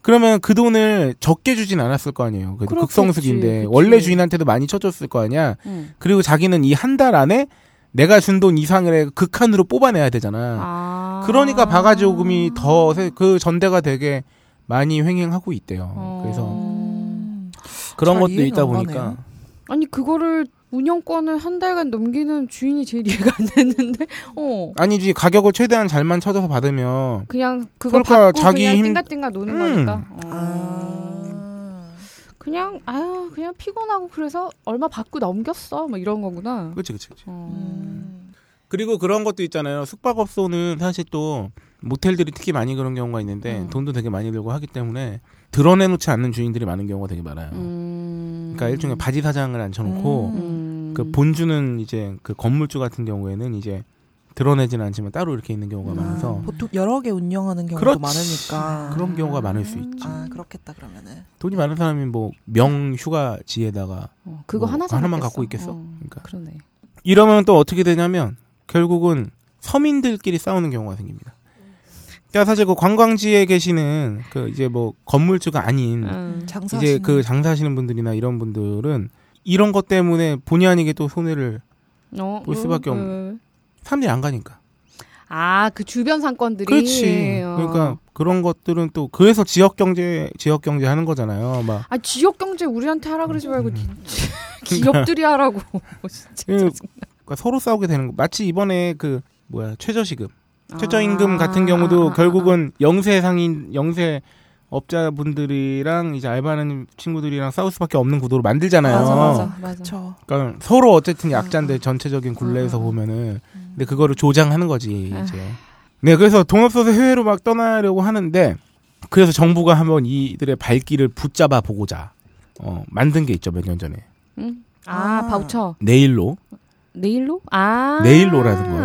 그러면 그 돈을 적게 주진 않았을 거 아니에요. 그래도 그렇겠지, 극성숙인데 그치. 원래 주인한테도 많이 쳐줬을 거 아니야. 음. 그리고 자기는 이 한 달 안에 내가 준 돈 이상을 해 극한으로 뽑아내야 되잖아. 아. 그러니까 바가지 요금이 더 그 전대가 되게 많이 횡행하고 있대요. 어. 그래서 음. 그런 잘 것도 있다 안 보니까 가네요. 아니 그거를 운영권을 한 달간 넘기는 주인이 제일 이해가 안 됐는데. 어. 아니지 가격을 최대한 잘만 쳐줘서 받으면 그냥 그거 그러니까 받고 자기 그냥 힘- 띵가띵가 노는 음. 거니까. 어. 아. 그냥 아유 그냥 피곤하고 그래서 얼마 받고 넘겼어 뭐 이런 거구나. 그렇지 그렇지. 어. 음. 그리고 그런 것도 있잖아요. 숙박업소는 사실 또 모텔들이 특히 많이 그런 경우가 있는데 음. 돈도 되게 많이 들고 하기 때문에 드러내놓지 않는 주인들이 많은 경우가 되게 많아요. 음. 그러니까 일종의 바지 사장을 앉혀놓고 음. 그 본주는 이제 그 건물주 같은 경우에는 이제 드러내지는 않지만 따로 이렇게 있는 경우가 많아서 보통 여러 개 운영하는 경우도 그렇지. 많으니까. 그런 경우가 많을 수 있지. 아 그렇겠다 그러면은. 돈이 많은 사람이 뭐 명휴가지에다가 어, 그거 뭐 하나 하나만 사겠어. 갖고 있겠어? 어, 그러니까. 그러네. 이러면 또 어떻게 되냐면 결국은 서민들끼리 싸우는 경우가 생깁니다. 그러니까 사실 그 관광지에 계시는 그 이제 뭐 건물주가 아닌 음. 이제 그 장사하시는 분들이나 이런 분들은 이런 것 때문에 본의 아니게 또 손해를 어, 볼 수밖에 없는. 그- 사람들이 안 가니까. 아, 그 주변 상권들이. 그렇지. 어. 그러니까 그런 것들은 또 그래서 지역 경제 지역 경제 하는 거잖아요. 막 아, 지역 경제 우리한테 하라 그러지 말고 음. <laughs> 기업들이 하라고. <laughs> 진짜. 그- 그러니까 서로 싸우게 되는 거. 마치 이번에 그 뭐야 최저시급, 최저임금 아. 같은 경우도 결국은 영세 상인 영세 업자분들이랑 이제 알바하는 친구들이랑 싸울 수밖에 없는 구도로 만들잖아요. 맞아, 맞아, 맞아. 저. 그러니까 서로 어쨌든 약자인데 전체적인 굴레에서 음. 보면은 근데 그거를 조장하는 거지 아. 이제. 네, 그래서 돈 없어서 해외로 막 떠나려고 하는데 그래서 정부가 한번 이들의 발길을 붙잡아 보고자 어, 만든 게 있죠 몇 년 전에 응? 아, 아. 바우처. 네일로 네일로? 아. 네일로라는 거예요.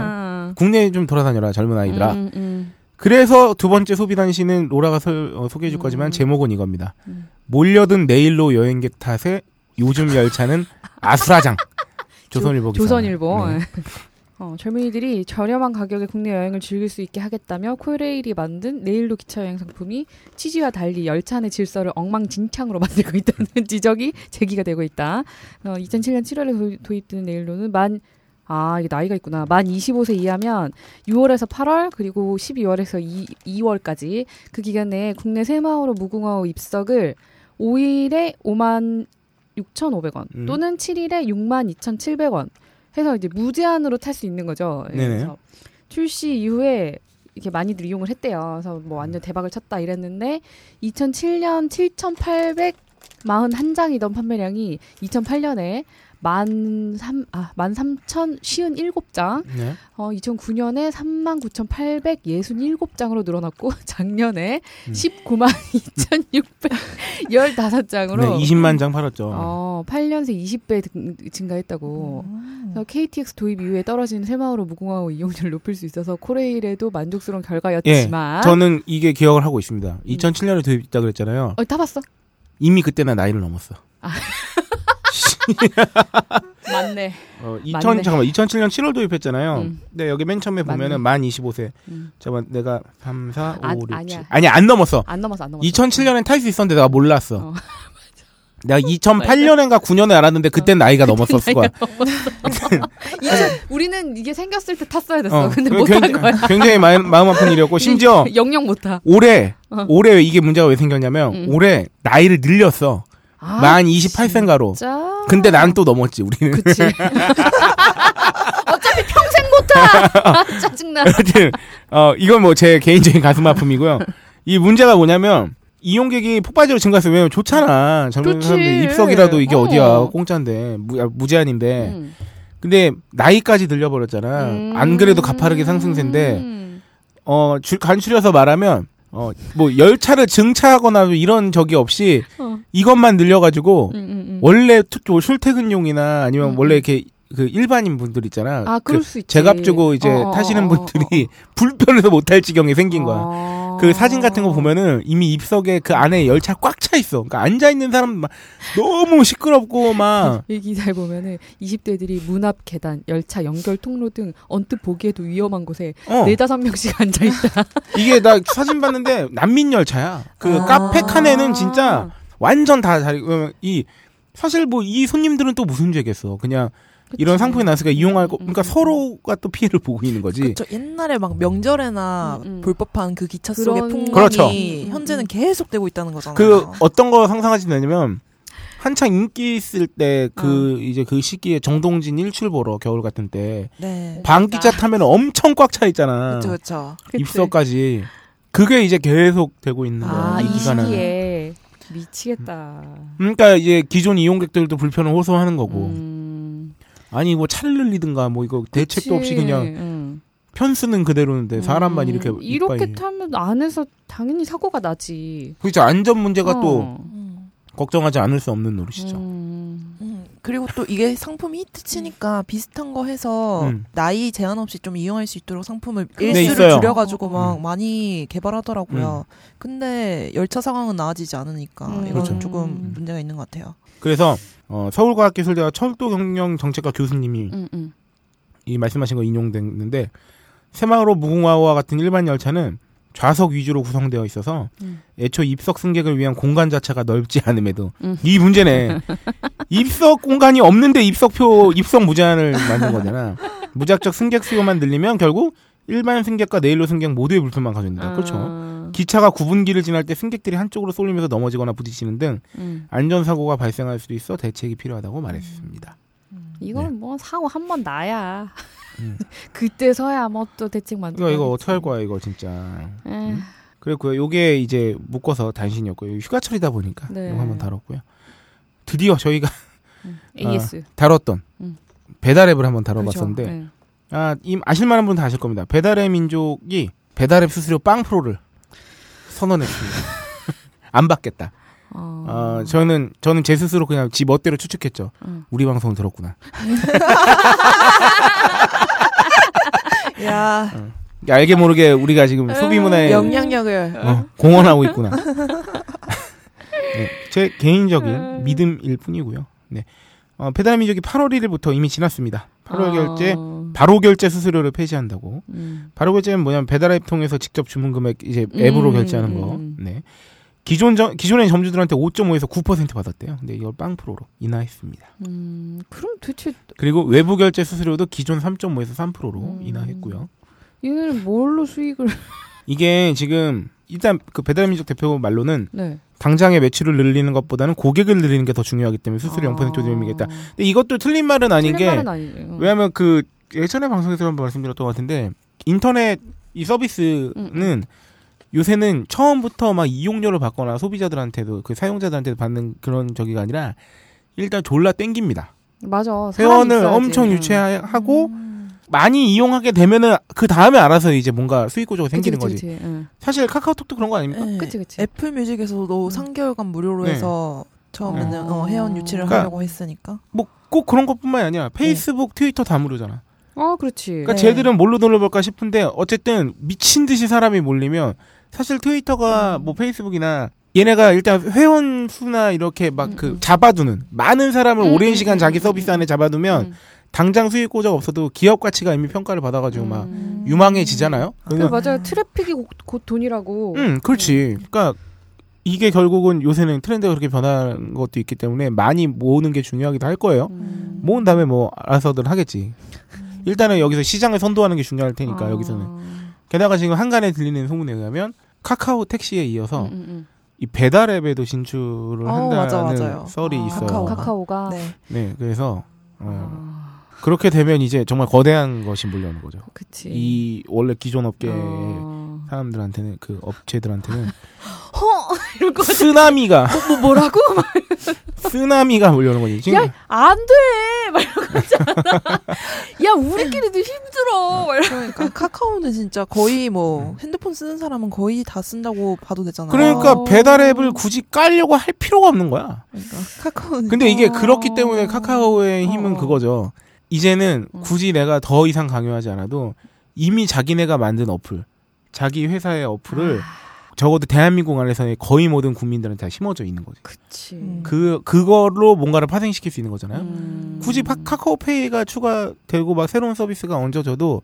국내에 좀 돌아다녀라 젊은 아이들아. 음, 음, 그래서 두 번째 소비 단신은 로라가 설- 어, 소개해줄 음. 거지만 제목은 이겁니다. 음. 몰려든 네일로 여행객 탓에 요즘 열차는 <laughs> 아수라장. 조선일보 기사. 조선일보. 네. 어, 젊은이들이 저렴한 가격에 국내 여행을 즐길 수 있게 하겠다며 코레일이 만든 네일로 기차 여행 상품이 취지와 달리 열차 내 질서를 엉망진창으로 만들고 있다는 <laughs> 지적이 제기가 되고 있다. 어, 2007년 7월에 도입된 네일로는 만 아, 이게 나이가 있구나. 만 25세 이하면 6월에서 8월, 그리고 12월에서 2, 월까지그 기간 내에 국내 새마을호 무궁화호 입석을 5일에 5만 6,500원 음. 또는 7일에 6만 2,700원 해서 이제 무제한으로 탈 수 있는 거죠. 예, 네네. 그래서 출시 이후에 이렇게 많이들 이용을 했대요. 그래서 뭐 완전 대박을 쳤다 이랬는데 2007년 7,841장이던 판매량이 2008년에 만 삼, 아, 만 삼천 쉬운 일곱 장, 네. 어, 2009년에 3만 9,867장으로 늘어났고, <laughs> 작년에 음. 19만 2,615장으로, <laughs> 네, 20만 장 팔았죠. 어, 8년 새 20배 등- 증가했다고. 음. 그래서 KTX 도입 이후에 떨어지는 새마을호 무궁화호 이용률을 높일 수 있어서 코레일에도 만족스러운 예, 결과였지만, 저는 이게 기억을 하고 있습니다. 2007년에 도입했다 그랬잖아요. 어, 타봤어? 이미 그때는 나이를 넘었어. <laughs> 맞네. 어, 2000 맞네. 잠깐만 2007년 7월 도입했잖아요. 음. 근데 여기 맨 처음에. 보면은 만 25세. 음. 잠깐 내가 3, 4, 5, 아, 6, 아니야. 7. 아니 안 넘었어. 안 넘었어, 안 넘었어. 2007년엔 탈 수 있었는데 내가 몰랐어. 어. <laughs> 내가 2008년인가 9년에 알았는데 그땐 나이가 넘었었을 거야. 우리는 이게 생겼을 때 탔어야 됐어. 어, 근데 그게 못탄 굉장히, 거야. <laughs> 굉장히 마음, 마음 아픈 일이었고 심지어 영영 못 타. 올해 어. 올해 이게 문제가 왜 생겼냐면 음. 올해 나이를 늘렸어. 아, 만 28세인가로. 진짜. 근데 난 또 넘었지 우리는. 그치. <laughs> 어차피 평생 못 타. 짜증나. 하여튼 어 이건 뭐 제 개인적인 가슴 아픔이고요. 이 문제가 뭐냐면 이용객이 폭발적으로 증가했어요. 왜냐면 좋잖아. 젊은. 사람들 입석이라도 이게 어. 어. 디야 공짜인데 무, 아, 무제한인데. 음. 근데 나이까지 늘려버렸잖아. 음. 안 그래도 가파르게 상승세인데 음. 어 줄- 간추려서 말하면 어 뭐 열차를 증차하거나 이런 적이 없이 어. 이것만 늘려가지고 음, 음, 음. 원래 투- 뭐 출퇴근용이나 아니면 음, 원래 음. 이렇게 그 일반인 분들 있잖아. 아, 그 그럴 수 있지. 제값 주고 이제 어, 어, 타시는 어, 분들이 어, <laughs> 불편해서 못 탈 지경이 생긴 거야. 어. 그 사진 같은 거 보면은 이미 입석에 그 안에 열차 꽉 차 있어. 그러니까 앉아 있는 사람 막 너무 시끄럽고 막 <laughs> 이 기사에 보면은 20대들이 문 앞 계단, 열차 연결 통로 등 언뜻 보기에도 위험한 곳에 어. 네다섯 명씩 앉아 있다. <laughs> 이게 나 사진 봤는데 난민 열차야. 그 아. 카페 칸에는 진짜 완전 다 자리 어, 이 사실 뭐 이 손님들은 또 무슨 죄겠어. 그냥 이런 상품이 나왔으니까 이용할 거 음, 그러니까 음, 서로가 또 피해를 보고 있는 거지. 그쵸. 옛날에 막 명절에나 음, 음. 불법한 그 기차 속의 풍경이 그렇죠. 현재는 계속 되고 있다는 거잖아요. 그 어떤 거 상상하지 되냐면 한창 인기 있을 때그 어. 이제 그 시기에 정동진 일출 보러 겨울 같은 때 네. 반기차 타면 엄청 꽉 차 있잖아. 그쵸, 그쵸. 입석까지. 그게 이제 계속 되고 있는 거야. 아, 이. 시기에 미치겠다. 그러니까 이제 기존 이용객들도 불편을 호소하는 거고. 음, 아니 뭐 차를 늘리든가 뭐 이거 대책도 없이 그치. 그냥 음. 편수는 그대로인데 사람만 음, 이렇게 이렇게 이빠이. 타면 안에서 당연히 사고가 나지. 그렇죠 안전 문제가 또 어. 음. 걱정하지 않을 수 없는 노릇이죠. 음. 음. 그리고 또 이게 상품이 히트 치니까 비슷한 거 해서 음. 나이 제한 없이 좀 이용할 수 있도록 상품을 네, 일수를 있어요. 줄여가지고 막 음. 많이 개발하더라고요. 근데 열차 상황은 나아지지 않으니까 음. 이건 그렇죠. 조금 문제가 있는 것 같아요. 그래서 어, 서울과학기술대학 철도경영정책과 교수님이 음, 음. 이 말씀하신 거 인용됐는데 새마을호 무궁화호와 같은 일반 열차는 좌석 위주로 구성되어 있어서 음. 애초 입석 승객을 위한 공간 자체가 넓지 않음에도 음. 이 문제네. <laughs> 입석 공간이 없는데 입석표 입석 무제한을 만든 거잖아. 무작정 승객 수요만 늘리면 결국 일반 승객과 내일로 승객 모두의 불편만 가져온다. 그렇죠. 아, 기차가 구분기를 지날 때 승객들이 한쪽으로 쏠리면서 넘어지거나 부딪히는 등 음. 안전사고가 발생할 수도 있어 대책이 필요하다고 말했습니다. 이건 뭐 사고 한 번 나야. 음. 그때서야 뭐 또 대책 만들어. 이거 이거 어떻게 할 거야 이거 진짜. 에, 그랬고요. 요게 이제 묶어서 단신이었고요. 휴가철이다 보니까 네. 이거 한번 다뤘고요. 드디어 저희가 <laughs> AS. 다뤘던 음. 배달앱을 한번 다뤄봤었는데 그렇죠. 네. 아, 이 아실만한 분은 다 아실 겁니다. 배달앱 민족이 배달앱 수수료 빵 프로를 선언했습니다. <laughs> 안 받겠다. 어, 어, 저는 저는 제 스스로 그냥 지 멋대로 추측했죠. 음. 우리 방송 들었구나. <laughs> 야 알게 모르게 우리가 지금 소비 문화에 영향력을 어, 공헌하고 있구나. <laughs> 네, 제 개인적인 믿음일 뿐이고요. 네. 어, 배달 민족이 8월 1일부터 이미 지났습니다. 8월 결제 어, 바로 결제 수수료를 폐지한다고. 음. 바로 결제는 뭐냐면 배달 앱 통해서 직접 주문 금액 이제 앱으로 음, 결제하는 거. 음. 네. 기존 점 기존의 점주들한테 5.5에서 9% 받았대요. 근데 이걸 빵 프로로 인하했습니다. 음, 그럼 대체 그리고 외부 결제 수수료도 기존 3.5에서 3%로 음. 인하했고요. 얘네는 뭘로 수익을? <laughs> 이게 지금 일단 그 배달민족 대표 말로는 네. 당장의 매출을 늘리는 것보다는 고객을 늘리는 게 더 중요하기 때문에 수수료 0% 조정이겠다. 근데 이것도 틀린 말은 아닌 게 아. 말은. 왜냐하면 그 예전에 방송에서 한번 말씀드렸던 것 같은데 인터넷 이 서비스는 음, 요새는 처음부터 막 이용료를 받거나 소비자들한테도 그 사용자들한테도 받는 그런 저기가 아니라 일단 졸라 땡깁니다. 맞아. 회원을. 엄청 응. 유치하고 음. 많이 이용하게 되면은 그 다음에 알아서 이제 뭔가 수익 구조가 그치, 생기는 그치, 거지. 그치. 응. 사실 카카오톡도 그런 거 아닙니까? 네. 그치, 그치. 애플 뮤직에서도 음. 3개월간 무료로 네. 해서 처음에는 어. 어, 회원 유치를 그러니까 하려고 했으니까 뭐 꼭 그런 것뿐만이 아니라 페이스북, 트위터 다 무료잖아. 어, 그렇지. 그러니까 네. 쟤들은 뭘로 돈을 벌까 싶은데 어쨌든 미친 듯이 사람이 몰리면 사실 트위터가 음. 뭐 페이스북이나 얘네가 일단 회원 수나 이렇게 막그 음, 음. 잡아두는 많은 사람을 음, 오랜 음, 시간 음, 자기 음, 서비스 음. 안에 잡아두면 음. 당장 수익 구조 없어도 기업 가치가 이미 평가를 받아가지고 막 음. 유망해지잖아요. 그 그래서 맞아요. 트래픽이 곧, 곧 돈이라고. 음, 그렇지. 그러니까 이게 결국은 요새는 트렌드가 그렇게 변한 것도 있기 때문에 많이 모으는 게 중요하기도 할 거예요. 음. 모은 다음에 뭐 알아서들 하겠지. 일단은 여기서 시장을 선도하는 게 중요할 테니까 아. 여기서는. 게다가 지금 항간에 들리는 소문에 의하면 카카오 택시에 이어서 음, 음, 음. 이 배달 앱에도 진출을 어, 한다는 맞아, 맞아요. 썰이 아, 있어요. 카카오가. 카카오 가. 네. 네, 그래서 어, 아, 그렇게 되면 이제 정말 거대한 것이 몰려오는 거죠. 그치. 이 원래 기존 업계 어. 사람들한테는 그 업체들한테는 허! <laughs> 이럴 거 쓰나미가 뭐, 뭐라고? <laughs> 막, 쓰나미가 몰려오는 거지. 지금 야, 안 돼! 막 이러고 있잖아. 야, 우리끼리도 힘들어! 막 이러고. 그러니까 카카오는 진짜 거의 뭐 핸드폰 쓰는 사람은 거의 다 쓴다고 봐도 되잖아요. 그러니까 어. 배달 앱을 굳이 깔려고 할 필요가 없는 거야. 그러니까 카카오는 근데 이게 어. 그렇기 때문에 카카오의 힘은 어. 그거죠. 이제는 음. 굳이 내가 더 이상 강요하지 않아도 이미 자기네가 만든 어플, 자기 회사의 어플을 아. 적어도 대한민국 안에서의 거의 모든 국민들한테 다 심어져 있는 거지. 그치. 음. 그 그걸로 뭔가를 파생시킬 수 있는 거잖아요. 음. 굳이 파- 카카오페이가 추가되고 막 새로운 서비스가 얹어져도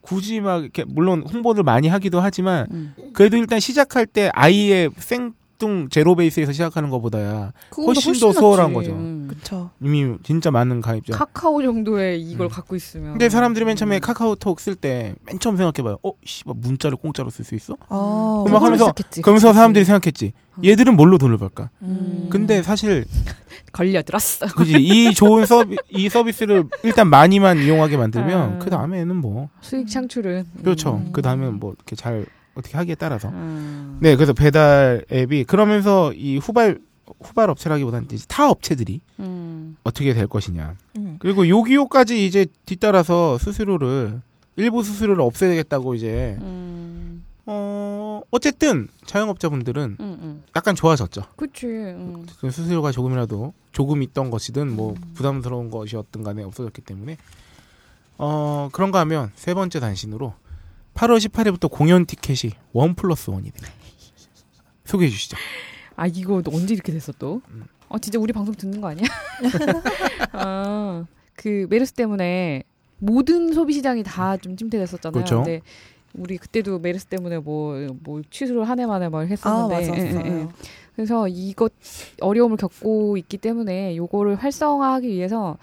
굳이 막 이렇게 물론 홍보를 많이 하기도 하지만 음. 그래도 일단 시작할 때 아예 생 뚱 제로 베이스에서 시작하는 것보다야 그거보다 훨씬 더. 수월한 거죠. 음. 그쵸. 이미 진짜 많은 가입자. 카카오 정도의 이걸 음. 갖고 있으면. 근데 사람들이 맨 처음에 음. 카카오톡 쓸 때 맨 처음 생각해봐요. 어, 씨발 문자를 공짜로 쓸 수 있어? 아, 막 그걸로 하면서 시작했지. 그러면서 그치. 사람들이 생각했지. 음. 얘들은 뭘로 돈을 벌까? 음. 근데 사실 <laughs> 걸려들었어. 그지 이 좋은 서비 이 서비스를 일단 많이만 이용하게 만들면 음. 그 다음에는 뭐 수익 창출은. 그렇죠. 음. 그 다음에는 뭐 이렇게 잘 어떻게 하기에 따라서. 음. 네, 그래서 배달 앱이 그러면서 이 후발 후발 업체라기보다는 이제 타 업체들이 음. 어떻게 될 것이냐. 음. 그리고 요기요까지 이제 뒤따라서 수수료를 일부 수수료를 없애야겠다고 이제 음. 어 어쨌든 자영업자분들은 응, 응. 약간 좋아졌죠. 그치. 응. 그 수수료가 조금이라도 조금 있던 것이든 뭐 부담스러운 것이었든 간에 없어졌기 때문에 어 그런가 하면 세 번째 단신으로 8월 18일부터 공연 티켓이 원 플러스 원이 돼요. 소개해 주시죠. 아 이거 너 언제 이렇게 됐어 또? 음. 어 진짜 우리 방송 듣는 거 아니야? 아그 <laughs> 메르스 때문에 모든 소비 시장이 다좀 침체됐었잖아요. 그렇죠. 근데 우리 그때도 메르스 때문에 뭐뭐 취소를 한 해 만에 막 아, 했었는데 맞았어요. 예, 예, 예. 그래서 이것 어려움을 겪고 있기 때문에 요거를 활성화하기 위해서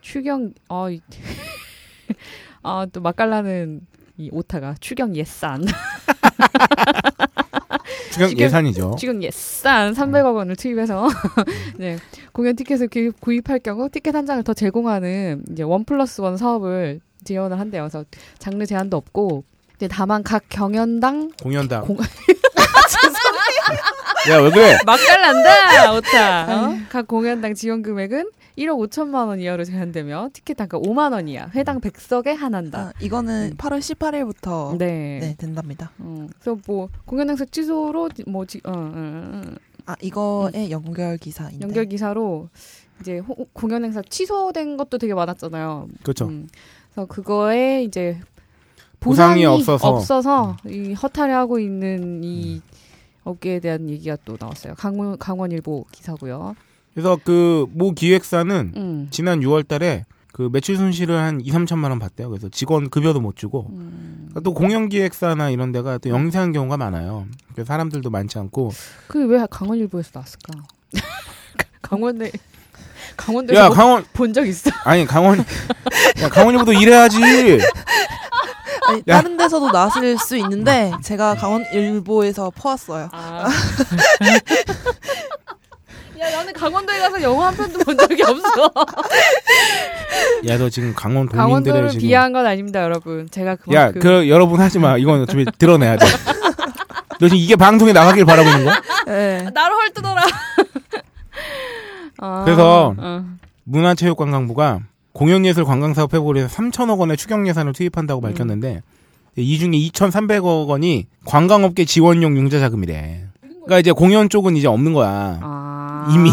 추경 어, <laughs> 아또 맛깔나는 이 오타가 추경 예산 <laughs> 추경 예산이죠. 지금 예산 300억 원을 투입해서 <laughs> 네, 공연 티켓을 구- 구입할 경우 티켓 한 장을 더 제공하는 이제 one plus one 사업을 지원을 한대요. 그래서 장르 제한도 없고 이제 다만 각 경연당 공연당. 공- <laughs> 야 왜 그래? <laughs> 맛깔난다 오타. 어? 각 공연당 지원 금액은 1억 5천만 원 이하로 제한되며 티켓 단가 5만 원 이하, 회당 100석에 한한다. 아, 이거는 8월 18일부터 네. 네. 된답니다. 음, 그래서 뭐 공연 행사 취소로 뭐 지, 어, 어, 어, 아 이거의 연결 기사인데. 연결 기사로 이제 호- 공연 행사 취소된 것도 되게 많았잖아요. 그렇죠. 음, 그래서 그거에 이제 보상이 보상이, 없어서. 없어서, 이 허탈해하고 있는 이 업계에 대한 얘기가 또 나왔어요. 강원 강원일보 기사고요. 그래서 그 모 기획사는 음. 지난 6월달에 그 매출 손실을 한 2, 3천만 원 봤대요. 그래서 직원 급여도 못 주고 음. 그러니까 또 공연 기획사나 이런 데가 또 영세한 경우가 많아요. 그래서 사람들도 많지 않고 그왜 강원일보에서 나왔을까? <laughs> 강원에 강원도에서 야뭐 강원 본적 있어? 아니 강원 야 강원일보도 일해야지. 아니, 야. 다른 데서도 나왔을 수 있는데 제가 강원 일보에서 퍼왔어요. 아. 야 나는 강원도에 가서 영화 한 편도 본 적이 없어. 야 너 지금 강원 강원도를 지금 비하한 건 아닙니다, 여러분. 제가 야 그만큼 그 여러분 하지 마. 이건 어차피 드러내야 돼. 너 지금 이게 방송에 나가길 바라고 있는 거야? 네. 나를 헐뜯어라. 아, 그래서 어. 문화체육관광부가 공연예술 관광사업 회복을 위해서 3천억 원의 추경 예산을 투입한다고 밝혔는데 이 중에 2,300억 원이 관광업계 지원용 융자 자금이래. 그러니까 이제 공연 쪽은 이제 없는 거야. 아. 이미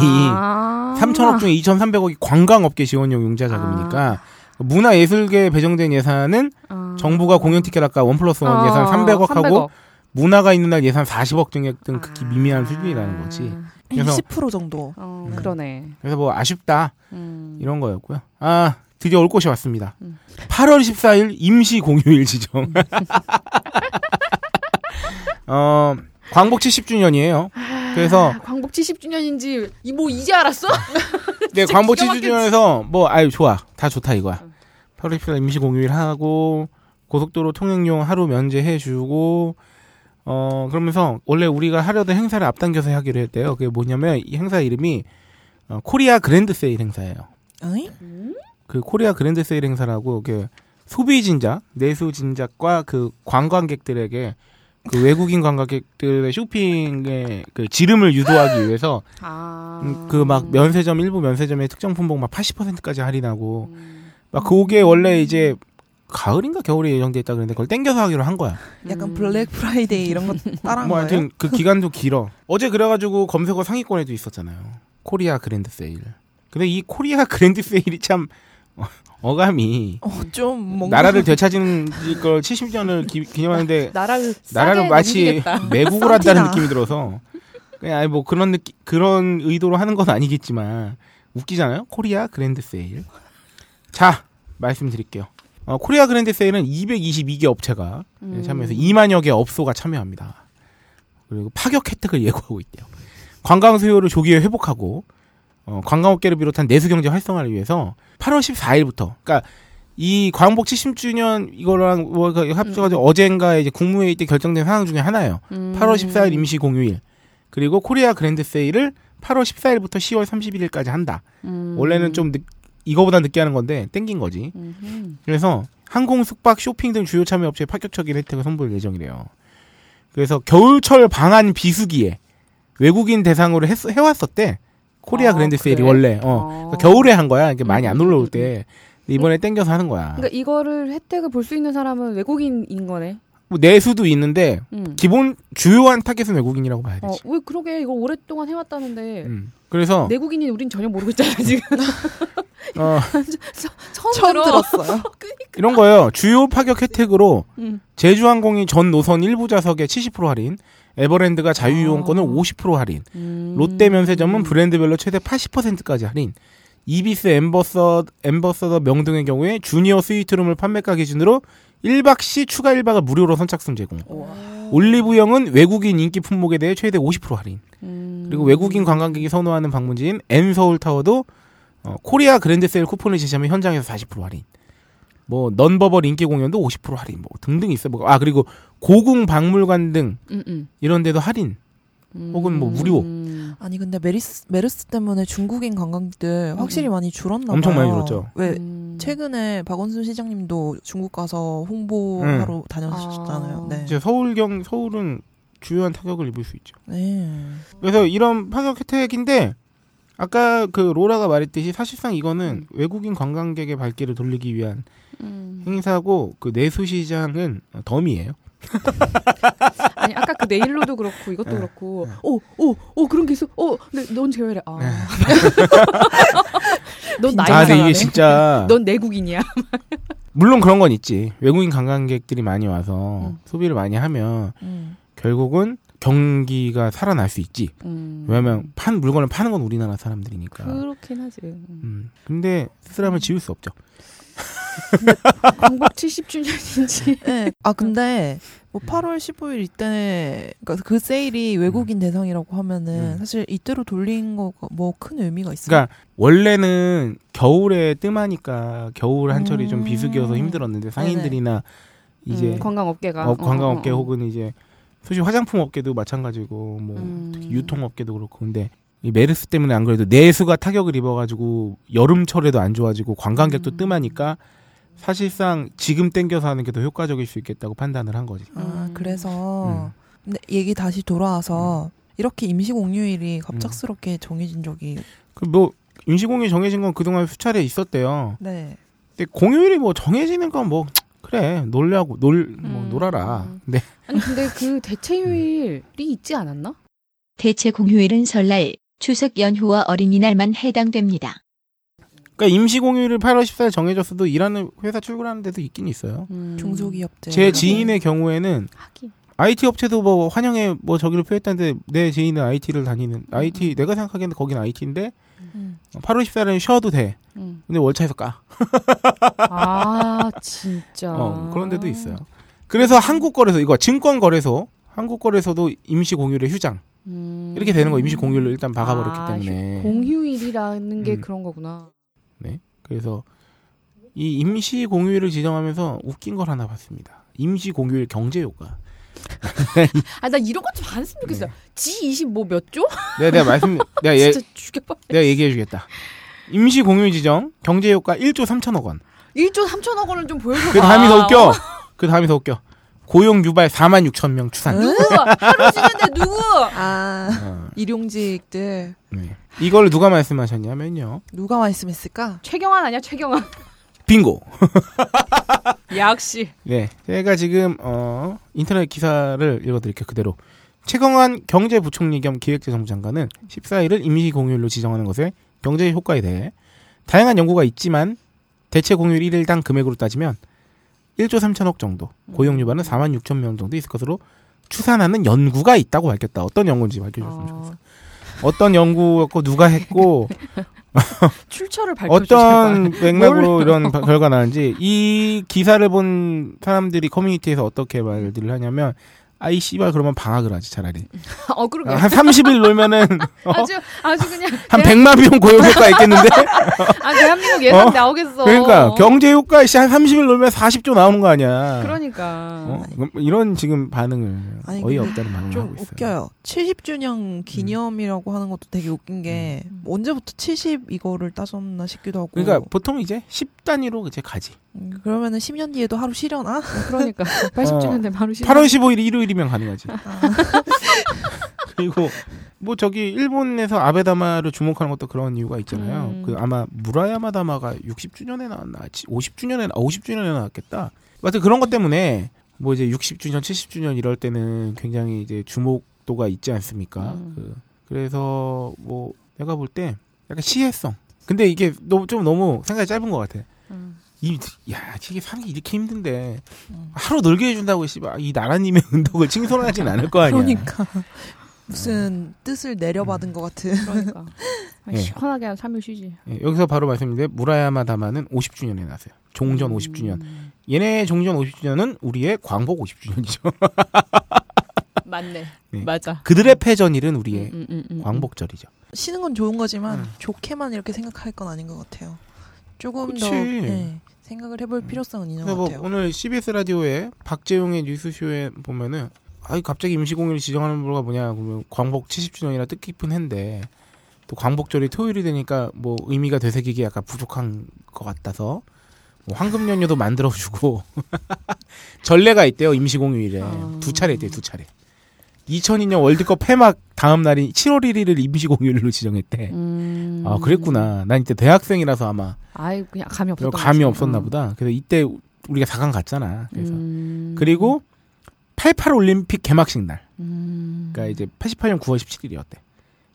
3천억 중에 2,300억이 관광업계 지원용 융자 자금이니까 문화예술계에 배정된 예산은 아. 정부가 공연 티켓 아까 원 플러스 원 어, 예산 300억 하고 300억. 문화가 있는 날 예산 40억 등등 극히 아. 미미한 수준이라는 거지. 그래서- 20% 정도. 어, 음. 그러네. 그래서 뭐 아쉽다 음. 이런 거였고요. 아 드디어 올 곳이 왔습니다. 음. 8월 14일 임시 공휴일 지정. <laughs> 어 광복 70주년이에요. 그래서 아, 광복 70주년인지 이뭐 이제 알았어? <laughs> 네, 광복 기가 70주년에서 뭐 아유 좋아 다 좋다 이거야. 응. 8월 14일 임시 공휴일 하고 고속도로 통행료 하루 면제해주고 어 그러면서 원래 우리가 하려던 행사를 앞당겨서 하기로 했대요. 그게 뭐냐면 이 행사 이름이 어, 코리아 그랜드 세일 행사예요. 어이? 그 코리아 그랜드 세일 행사라고 그 소비 진작, 내수 진작과 그 관광객들에게 그 외국인 관광객들의 쇼핑의 그 지름을 유도하기 위해서 아. 그막 면세점 일부 면세점의 특정 품목 막 80%까지 할인하고 음. 막 그게 원래 이제 가을인가 겨울에 예정돼 있다 그랬는데 그걸 땡겨서 하기로 한 거야. 약간 음. Black Friday 이런 거 따라한 뭐 거예요? 하여튼 그 기간도 길어. 어제 그래가지고 검색어 상위권에도 있었잖아요. Korea Grand Sale. 근데 이 Korea <laughs> Grand Sale이 참 어, 어감이 어, 좀 뭔가 나라를 되찾은 걸 70년을 기, 기념하는데 <laughs> 나라를 나라를 마치. 매국을 한다는. 느낌이 들어서 그냥 아니 뭐 그런 느낌 그런 의도로 하는 건 아니겠지만 웃기잖아요. Korea Grand Sale. 자 말씀드릴게요. 어, Korea Grand Sale은 222개 업체가 음. 참여해서 2만여 개 업소가 참여합니다. 그리고 파격 혜택을 <laughs> 예고하고 있대요. 관광 수요를 조기에 회복하고 어, 관광업계를 비롯한 내수 경제 활성화를 위해서 8월 14일부터 그러니까 이 광복 70주년 이거랑 뭐 합쳐가지고 어젠가 이제 국무회의 때 결정된 상황 중에 하나예요. 음. 8월 14일 임시 공휴일 그리고 Korea Grand Sale을 8월 14일부터 10월 31일까지 한다. 음. 원래는 좀 늦, 이거보다 늦게 하는 건데 땡긴 거지. 음흠. 그래서 항공, 숙박, 쇼핑 등 주요 참여 업체에 파격적인 혜택을 선보일 예정이래요. 그래서 겨울철 방한 비수기에 외국인 대상으로 했, 해왔었대. 코리아 아, Grand Sale이 그래? 원래 어 어. 그러니까 겨울에 한 거야. 이게 많이 안 음, 올라올 음, 때 근데 이번에 땡겨서 하는 거야. 그러니까 이거를 혜택을 볼 수 있는 사람은 외국인인 거네. 뭐 내수도 있는데 음. 기본 주요한 타겟은 외국인이라고 봐야 어, 되지. 왜 그러게 이거 오랫동안 해왔다는데 음. 그래서 내국인인 우린 전혀 모르고 있잖아 지금 <laughs> 어, <laughs> 처음, 처음 들어. 들었어요. <laughs> 이런 거예요. 주요 파격 혜택으로 음. 제주항공이 전 노선 일부 좌석에 70% 할인, 에버랜드가 자유이용권을 아. 50% 할인, 음. 롯데 면세점은 브랜드별로 최대 80%까지 할인, Ibis Ambassa, Ambassador 명동의 경우에 주니어 스위트룸을 판매가 기준으로 1박 시 추가 1박을 무료로 선착순 제공. 올리브영은 외국인 인기 품목에 대해 최대 50% 할인. 음. 그리고 외국인 관광객이 선호하는 방문지인 N서울 타워도 어, Korea Grand Sale 쿠폰을 제시하면 현장에서 40% 할인. 뭐 nonverbal 인기 공연도 50% 할인 뭐 등등 있어요. 뭐, 아 그리고 고궁 박물관 등 음, 음. 이런 데도 할인. 혹은 뭐 무료. 음. 아니 근데 메리스 메르스 때문에 중국인 관광객들 확실히 많이 줄었나 봐요. 엄청 많이 줄었죠. 왜 음. 최근에 박원순 시장님도 중국 가서 홍보하러 다녔었잖아요. 아. 네. 이제 서울경 서울은 주요한 타격을 입을 수 있죠. 네. 그래서 이런 파격 혜택인데 아까 그 로라가 말했듯이 사실상 이거는 외국인 관광객의 발길을 돌리기 위한 음. 행사고 그 내수 시장은 덤이에요. <laughs> 아니 아까 그 네일로도 그렇고 이것도 네. 그렇고 오오오 그런 게 있어 어넌 제외래 아. <laughs> 넌 나이 아, 근데 이상하네. 이게 진짜 <laughs> 넌 내국인이야. 물론 그런 건 있지. 외국인 관광객들이 많이 와서 음. 소비를 많이 하면 음. 결국은 경기가 살아날 수 있지. 음. 왜냐하면 판 물건을 파는 건 우리나라 사람들이니까. 그렇긴 하지. 음. 근데 쓰라면 지울 수 없죠. 광복 70주년인지. <laughs> 네. 아 근데 뭐 8월 15일 이때 그러니까 그 세일이 외국인 대상이라고 하면은 음. 사실 이때로 돌린 거가 뭐 큰 의미가 있어요. 그러니까 원래는 겨울에 뜸하니까 겨울 한철이 좀 음. 비수기여서 힘들었는데 상인들이나 이제 음, 관광업계가 어, 관광업계 어, 어, 어. 혹은 이제 솔직히 화장품 업계도 마찬가지고 뭐 음. 유통 업계도 그렇고 근데 이 메르스 때문에 안 그래도 내수가 타격을 입어가지고 여름철에도 안 좋아지고 관광객도 음. 뜸하니까 사실상 지금 땡겨서 하는 게 더 효과적일 수 있겠다고 판단을 한 거지. 아 음. 그래서 근데 얘기 다시 돌아와서 이렇게 임시 공휴일이 갑작스럽게 정해진 적이 그뭐 임시공휴일 정해진 건 그동안 수차례 있었대요. 네. 근데 공휴일이 뭐 정해지는 건 뭐 그래 놀려고 놀뭐 음. 놀아라. 근데 아니 근데 그 <laughs> 대체휴일이 있지 않았나? 대체 공휴일은 설날, 추석 연휴와 어린이날만 해당됩니다. 그러니까 임시 공휴일을 8월 14일 정해졌어도 일하는 회사 출근하는 데도 있긴 있어요. 음. 중소기업들 제 지인의 경우에는 하긴. IT 업체도 뭐 환영에 뭐 저기를 표했다는데 내 지인은 IT를 다니는 IT 내가 생각하기에는 거기는 IT인데 음. 8월 14일은 쉬어도 돼. 음. 근데 월차에서 까. <laughs> 아 진짜. 어, 그런 데도 있어요. 그래서 한국 거래소 이거 증권 거래소 한국 거래소도 임시 공휴일에 휴장 음. 이렇게 되는 거 임시 공휴일을 일단 박아 버렸기 아, 때문에 공휴일이라는 게 음. 그런 거구나. 네. 그래서 이 임시 공휴일을 지정하면서 웃긴 걸 하나 봤습니다. 임시 공휴일 경제 효과. 아 나 이런 것좀안 했으면 좋겠어. 네. G20 뭐 몇 조? 내가 내가 말씀 내가 <laughs> 예, 진짜 죽여봐. 내가 얘기해 주겠다. 임시공휴일 지정 경제 효과 1조 3천억 원. 1조 3천억 원은 좀 보여줘. 그 다음이 더 웃겨. 그 다음이 더 웃겨. 고용 유발 4만 6천 명 추산. 누구? 하루 쉬는데 누구? 아 어, 일용직들 네. 이걸 누가 말씀하셨냐면요. 누가 말씀했을까? 최경환 아니야 최경환. 빙고. 역시. <laughs> 네. 제가 지금 어 인터넷 기사를 읽어드릴게요. 그대로. 최경환 경제부총리 겸 기획재정부 장관은 14일을 임시 공휴일로 지정하는 것의 경제 효과에 대해 다양한 연구가 있지만 대체 공휴일 1일당 금액으로 따지면 1조 3천억 정도, 고용 유발은 4만 6천 명 정도 있을 것으로 추산하는 연구가 있다고 밝혔다. 어떤 연구인지 밝혀줬으면 좋겠어. 어, 어떤 연구였고 누가 했고 <laughs> 출처를 밝혀주세요. 어떤 맥락으로 이런 바- 결과 나는지 이 기사를 본 사람들이 커뮤니티에서 어떻게 말들을 하냐면 아이 씨발 그러면 방학을 하지 차라리 <laughs> 어 그러게. 한 30일 놀면은 어? <laughs> 아주 아주 그냥 한 대한, 100만 명 고용 효과 있겠는데 <laughs> 아 대한민국 예산 어? 나오겠어. 그러니까 경제 효과 씨한 30일 놀면 40조 나오는 거 아니야 그러니까. 어? 그럼 이런 지금 반응을 아니, 어이 없다는 반응을 좀 하고 있어요 웃겨요. 70주년 기념이라고 하는 것도 되게 웃긴 게뭐 언제부터 70 이거를 따졌나 싶기도 하고. 그러니까 보통 이제 10 단위로 이제 가지 음, 그러면은 10년 뒤에도 하루 쉬려나? 그러니까 80주년 되면 바로 쉬는 8월 15일 일요일 이면 가능하지 아. <laughs> 그리고 뭐 저기 일본에서 아베다마를 주목하는 것도 그런 이유가 있잖아요. 음. 그 아마 무라야마 다마가 60주년에 나왔나, 50주년에 50주년에 나왔겠다. 하여튼 그런 것 때문에 뭐 이제 60주년, 70주년 이럴 때는 굉장히 이제 주목도가 있지 않습니까? 음. 그, 그래서 뭐 내가 볼 때 약간 시혜성. 근데 이게 너무 좀 너무 생각이 짧은 것 같아. 음. 이, 야, 이게 사는 게 이렇게 힘든데 음. 하루 놀게 해준다고 씨발 이 나라님의 <laughs> 은덕을 칭송하진 않을 거 아니야. 그러니까 무슨 뜻을 내려받은 것 같은. 그러니까 <laughs> 예. 시원하게 한 3일 쉬지. 예, 여기서 바로 말씀드린데 무라야마 다마는 50주년에 났어요. 종전 50주년. 얘네 종전 50주년은 우리의 광복 50주년이죠. <laughs> 맞네. 네. 맞아. 그들의 패전일은 우리의 음, 음, 음, 음. 광복절이죠. 쉬는 건 좋은 거지만 음. 좋게만 이렇게 생각할 건 아닌 것 같아요. 조금 그치. 더 예, 생각을 해볼 필요성은 있는 것뭐 같아요. 오늘 CBS 라디오에 박재용의 뉴스쇼에 보면은 아이 갑자기 임시공휴일 지정하는 거가 뭐냐 그러면 광복 70주년이라 뜻깊은 해인데 또 광복절이 토요일이 되니까 뭐 의미가 되새기기 약간 부족한 것 같아서 뭐 황금 연휴도 만들어주고 <laughs> 전례가 있대요 임시공휴일에 아. 두 차례 있대요 두 차례 2002년 월드컵 폐막 다음 날인 7월 1일을 임시 공휴일로 지정했대. 음. 아 그랬구나. 난 이때 대학생이라서 아마 아이 그냥 감이 없었던 감이. 없었나 어. 보다. 그래서 이때 우리가 4강 갔잖아. 그래서 음. 그리고 88 올림픽 개막식 날. 음. 그러니까 이제 88년 9월 17일이었대.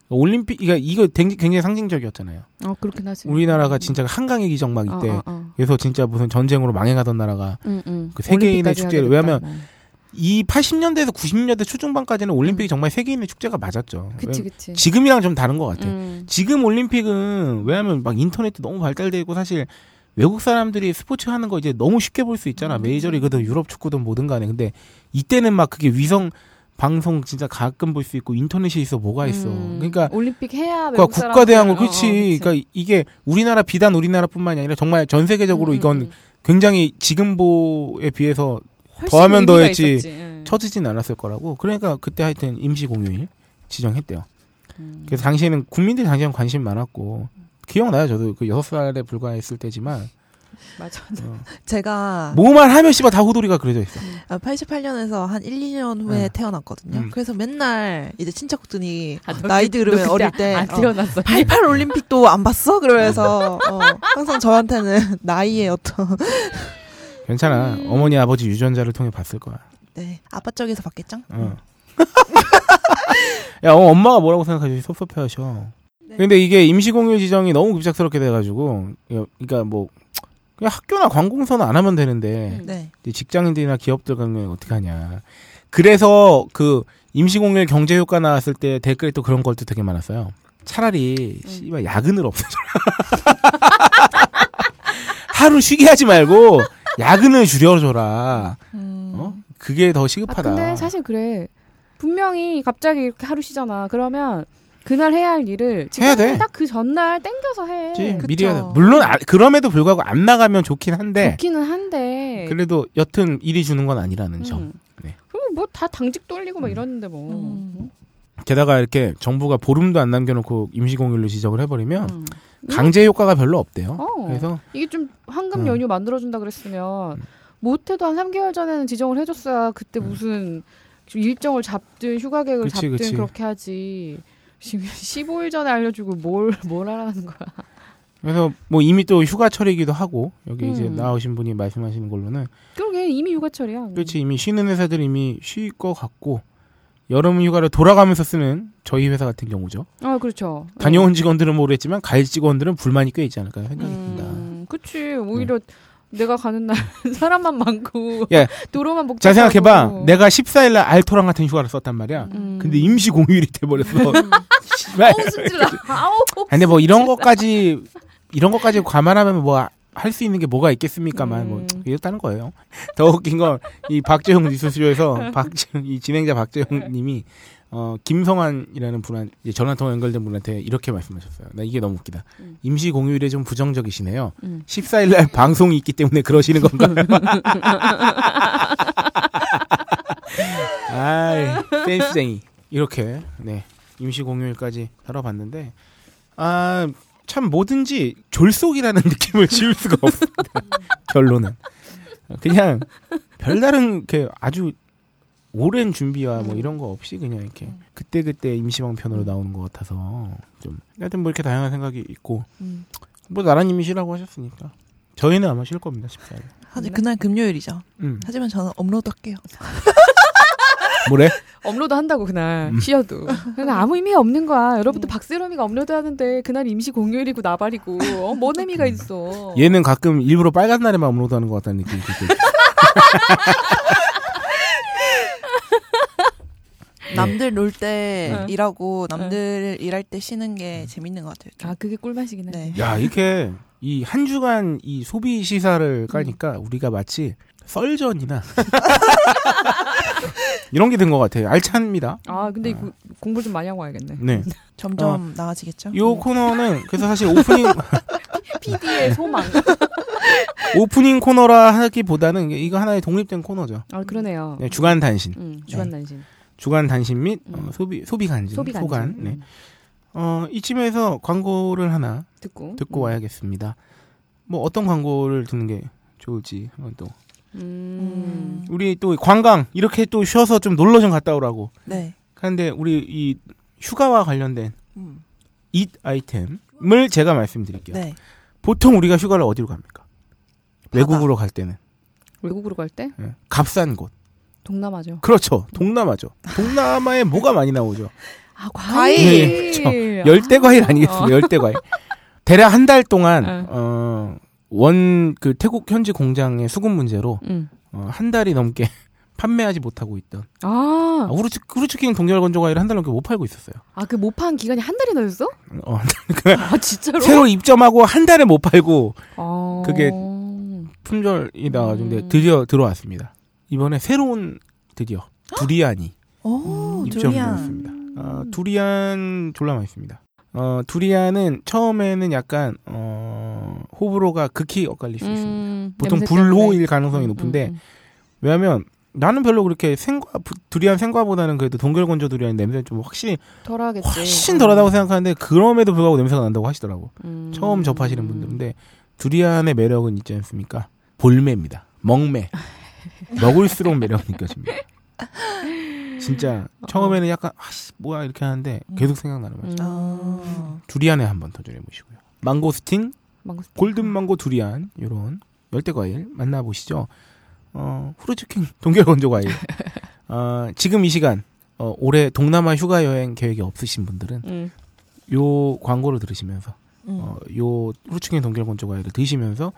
올림픽 이거 이거 굉장히 상징적이었잖아요. 어 그렇긴 하지. 우리나라가 진짜 한강의 기적 막 이때 어, 어, 어. 그래서 진짜 무슨 전쟁으로 망해가던 나라가 응, 응. 그 세계인의 축제를- 왜냐면 됐다. 뭐. 이 80년대에서 90년대 초중반까지는 올림픽이 정말 세계인의 축제가 맞았죠. 음. 그치 그치. 지금이랑 좀 다른 것 같아. 음. 지금 올림픽은 왜냐하면 막 인터넷도 너무 발달되고 사실 외국 사람들이 스포츠 하는 거 이제 너무 쉽게 볼 수 있잖아. 음. 메이저리그든 유럽 축구든 뭐든 간에. 근데 이때는 막 그게 위성 방송 진짜 가끔 볼 수 있고 인터넷이 있어 뭐가 있어. 음. 그러니까 올림픽 해야 그러니까 국가 대항을 사람들- 어, 어, 그렇지. 그러니까 이게 우리나라 비단 우리나라뿐만이 아니라 정말 전 세계적으로 음, 이건 음. 굉장히 지금보에 비해서 더하면 더했지. 있었지. 응. 처지진 않았을 거라고. 그러니까 그때 하여튼 임시 공휴일 지정했대요. 음. 그래서 당시에는 국민들이 당시에는 관심 많았고 기억나요. 저도 그 여섯 살에 불과했을 때지만 맞아. 어, 제가 뭐만 하면 씨발 다 호돌이가 그려져 있어. 88년에서 한 1, 2년 후에 네. 태어났거든요. 음. 그래서 맨날 이제 친척들이 아, 너 나이 그- 들으면 어릴 때안 어, 태어났어. 88 올림픽도 안 봤어? 그러면서 어, 항상 저한테는 <laughs> 나이의 어떤 괜찮아. 음. 어머니 아버지 유전자를 통해 봤을 거야. 네 아빠 쪽에서 봤겠죠? 어. <laughs> 야, 어, 엄마가 뭐라고 생각하지? 섭섭해 하셔. 네. 근데 이게 임시공휴 지정이 너무 급작스럽게 돼가지고, 야, 그러니까 뭐 그냥 학교나 관공서는 안 하면 되는데 네. 이제 직장인들이나 기업들 같은 경우에 어떻게 하냐. 그래서 그 임시공휴일 경제 효과 나왔을 때 댓글에 또 그런 걸도 되게 많았어요. 차라리 음. 씨발 야근을 없애줘라. <laughs> 하루 쉬게 하지 말고 야근을 줄여줘라. 음. 어? 그게 더 아, 시급하다. 근데 사실 그래. 분명히 갑자기 이렇게 하루 쉬잖아. 그러면 그날 해야 할 일을 해야 돼. 딱 그 전날 땡겨서 해. 미리 해야 돼. 물론 아- 그럼에도 불구하고 안 나가면 좋긴 한데 좋기는 한데. 그래도 여튼 일이 주는 건 아니라는 점. 음. 네. 그리고 뭐다 당직 돌리고 막 이러는데 뭐. 음. 게다가 이렇게 정부가 보름도 안 남겨놓고 임시공휴일로 지적을 해버리면 음. 강제 효과가 별로 없대요. 어. 그래서 이게 좀 황금 음. 연휴 만들어준다 그랬으면 못해도 한 3개월 전에는 지정을 해줬어야 그때 무슨 좀 일정을 잡든 휴가 계획을 음. 그치, 잡든 그치. 그렇게 하지. 지금 <laughs> 15일 전에 알려주고 뭘, 뭘 하라는 거야. 그래서 뭐 이미 또 휴가철이기도 하고 여기 이제 음. 나오신 분이 말씀하시는 걸로는 그러게 이미 휴가철이야. 그렇지 이미 쉬는 회사들이 이미 쉴 것 같고 여름 휴가를 돌아가면서 쓰는 저희 회사 같은 경우죠. 아 그렇죠. 다녀온 직원들은 모르겠지만 갈 직원들은 불만이 꽤 있지 않을까 생각이 듭니다. 음, 그치. 오히려 내가 가는 날 <laughs> 사람만 많고 예. 도로만 복잡하고. 자 생각해봐. 내가 14일 날 알토랑 같은 휴가를 썼단 말이야. 음. 근데 임시 공휴일이 돼버렸어. 씨발. <laughs> 아우 승질나. <laughs> 아우. 근데 뭐 이런 것까지 이런 것까지 감안하면 뭐 할 수 있는 게 뭐가 있겠습니까만 뭐 음. 이렇다는 거예요. 더 웃긴 건 이 박재용 뉴스쇼에서 <laughs> 박재용 이 진행자 박재용님이 어 김성환이라는 분한 이제 전화 통화 연결된 분한테 이렇게 말씀하셨어요. 나 이게 너무 웃기다. 음. 임시 공휴일에 좀 부정적이시네요. 음. 14일 날 <laughs> 방송이 있기 때문에 그러시는 건가요? <laughs> 아이, 센스쟁이. 이렇게, 네. 임시 공휴일까지 다뤄봤는데, 아, 참 뭐든지 졸속이라는 <laughs> 느낌을 지울 수가 없습니다. 결론은. 그냥, 별다른, 이렇게 아주 오랜 준비와 뭐 이런 거 없이 그냥 이렇게 그때 그때 임시방편으로 나오는 것 같아서 좀, 하여튼 뭐 이렇게 다양한 생각이 있고, 음. 뭐 나라님이 쉬라고 하셨으니까. 저희는 아마 쉴 겁니다, 14일. 하지 그날 금요일이죠. 음. 하지만 저는 업로드 할게요. <laughs> 뭐래? <laughs> 업로드 한다고 그날 음. 쉬어도 그러니까 아무 의미 없는 거야. 여러분들 박세롬이가 업로드 하는데 그날 임시 공휴일이고 나발이고 어, 뭔 의미가 있어. 얘는 가끔 일부러 빨간 날에만 업로드하는 것 같다는 느낌이 들고. <laughs> 남들 놀때 네. 일하고 남들 일할 때 쉬는 게 재밌는 것 같아요. 아 그게 꿀맛이긴 해. 네. 야 이렇게 이 한 주간 이 소비 시사를 까니까 우리가 마치 썰전이나 <laughs> <laughs> 이런 게 된 것 같아요. 알찬입니다. 아 근데 이거 공부 좀 많이 하고 와야겠네. 네. <laughs> 점점 나아지겠죠? 요 코너는 그래서 사실 오프닝 <laughs> PD의 소망. 오프닝 코너라 하기보다는 이거 하나의 독립된 코너죠. 아 그러네요. 네, 주간 단신, 음, 주간 난신. 주간 단신 및 어, 음. 소비 소비 간증, 소비 간증. 소간. 네. 음. 어 이쯤에서 광고를 하나 듣고 듣고 음. 와야겠습니다. 뭐 어떤 광고를 듣는 게 좋을지 한번 또 음. 우리 또 관광 이렇게 또 쉬어서 좀 놀러 좀 갔다 오라고 네. 하는데 우리 이 휴가와 관련된 음. 잇 아이템을 제가 말씀드릴게요. 네. 보통 우리가 휴가를 어디로 갑니까? 외국으로 갈 때는 외국으로 갈때 예, 값싼 곳. 동남아죠. 그렇죠. 동남아죠. 동남아에 뭐가 많이 나오죠. 아 과일. 과일. 열대 과일 아니겠습니까? 열대 과일. 대략 한 달 동안 응. 어, 원 그 태국 현지 공장의 수급 문제로 음. 어, 한 달이 넘게 <laughs> 판매하지 못하고 있던 아, 아, 후르츠 후르츠킹 동결 건조 과일 한달 넘게 못 팔고 있었어요. 아 그 못 판 기간이 한 달이나 됐어? 어, 아 진짜로? 새로 입점하고 한 달에 못 팔고 아. 그게 품절이 나가지고 음. 드디어 들어왔습니다. 이번에 새로운 드디어 두리안이 오, 두리안. 입점되었습니다. 어, 두리안 졸라 맛있습니다. 어, 두리안은 처음에는 약간 어, 호불호가 극히 엇갈릴 수 있습니다. 음, 보통 냄새 불호일 때문에. 가능성이 음, 높은데 음, 왜냐하면 나는 별로 그렇게 생과 부- 두리안 생과보다는 그래도 동결건조 두리안 냄새 좀 확실히 음. 덜하겠지. 훨씬 덜하다고 생각하는데 그럼에도 불구하고 냄새가 난다고 하시더라고. 음. 처음 접하시는 분들. 근데 두리안의 매력은 있지 않습니까? 볼매입니다. 먹매. <laughs> 먹을수록 매력이 느껴집니다. <laughs> 진짜 처음에는 약간 아씨 뭐야 이렇게 하는데 계속 생각나는 맛이. 음. 아. 두리안에 한번 도전해 보시고요. 망고스틴, 망고스틴. 골든 망고 두리안 요런 열대 과일 만나 보시죠. 어, 후르츠킹 <laughs> 동결 건조 과일. 어, 지금 이 시간 어, 올해 동남아 휴가 여행 계획이 없으신 분들은 음. 요 광고를 들으시면서 음. 어, 요 후르츠킹 동결 건조 과일을 드시면서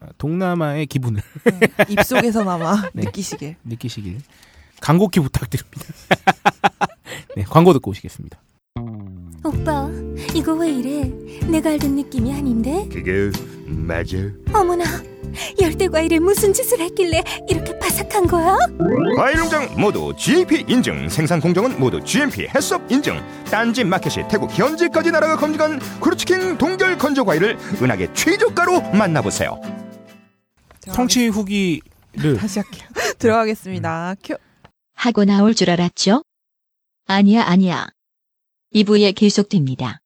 어, 동남아의 기분을 음. 입속에서나마 <laughs> 네. 느끼시길. 느끼시길 간곡히 부탁드립니다. <laughs> 네, 광고 듣고 오시겠습니다. 오빠, 이거 왜 이래? 내가 알던 느낌이 아닌데? 그게 맞아. 어머나, 열대 과일에 무슨 짓을 했길래 이렇게 바삭한 거야? 과일 농장 모두 GAP 인증, 생산 공정은 모두 GMP HACCP 인증. 딴지 마켓이 태국 현지까지 나라가 검증한 크루치킹 동결 건조 과일을 은하계 최저가로 만나보세요. 청취 후기를 <laughs> 다시 할게요. 들어가겠습니다. 큐. 하고 나올 줄 알았죠? 아니야, 아니야. 2부에 계속됩니다.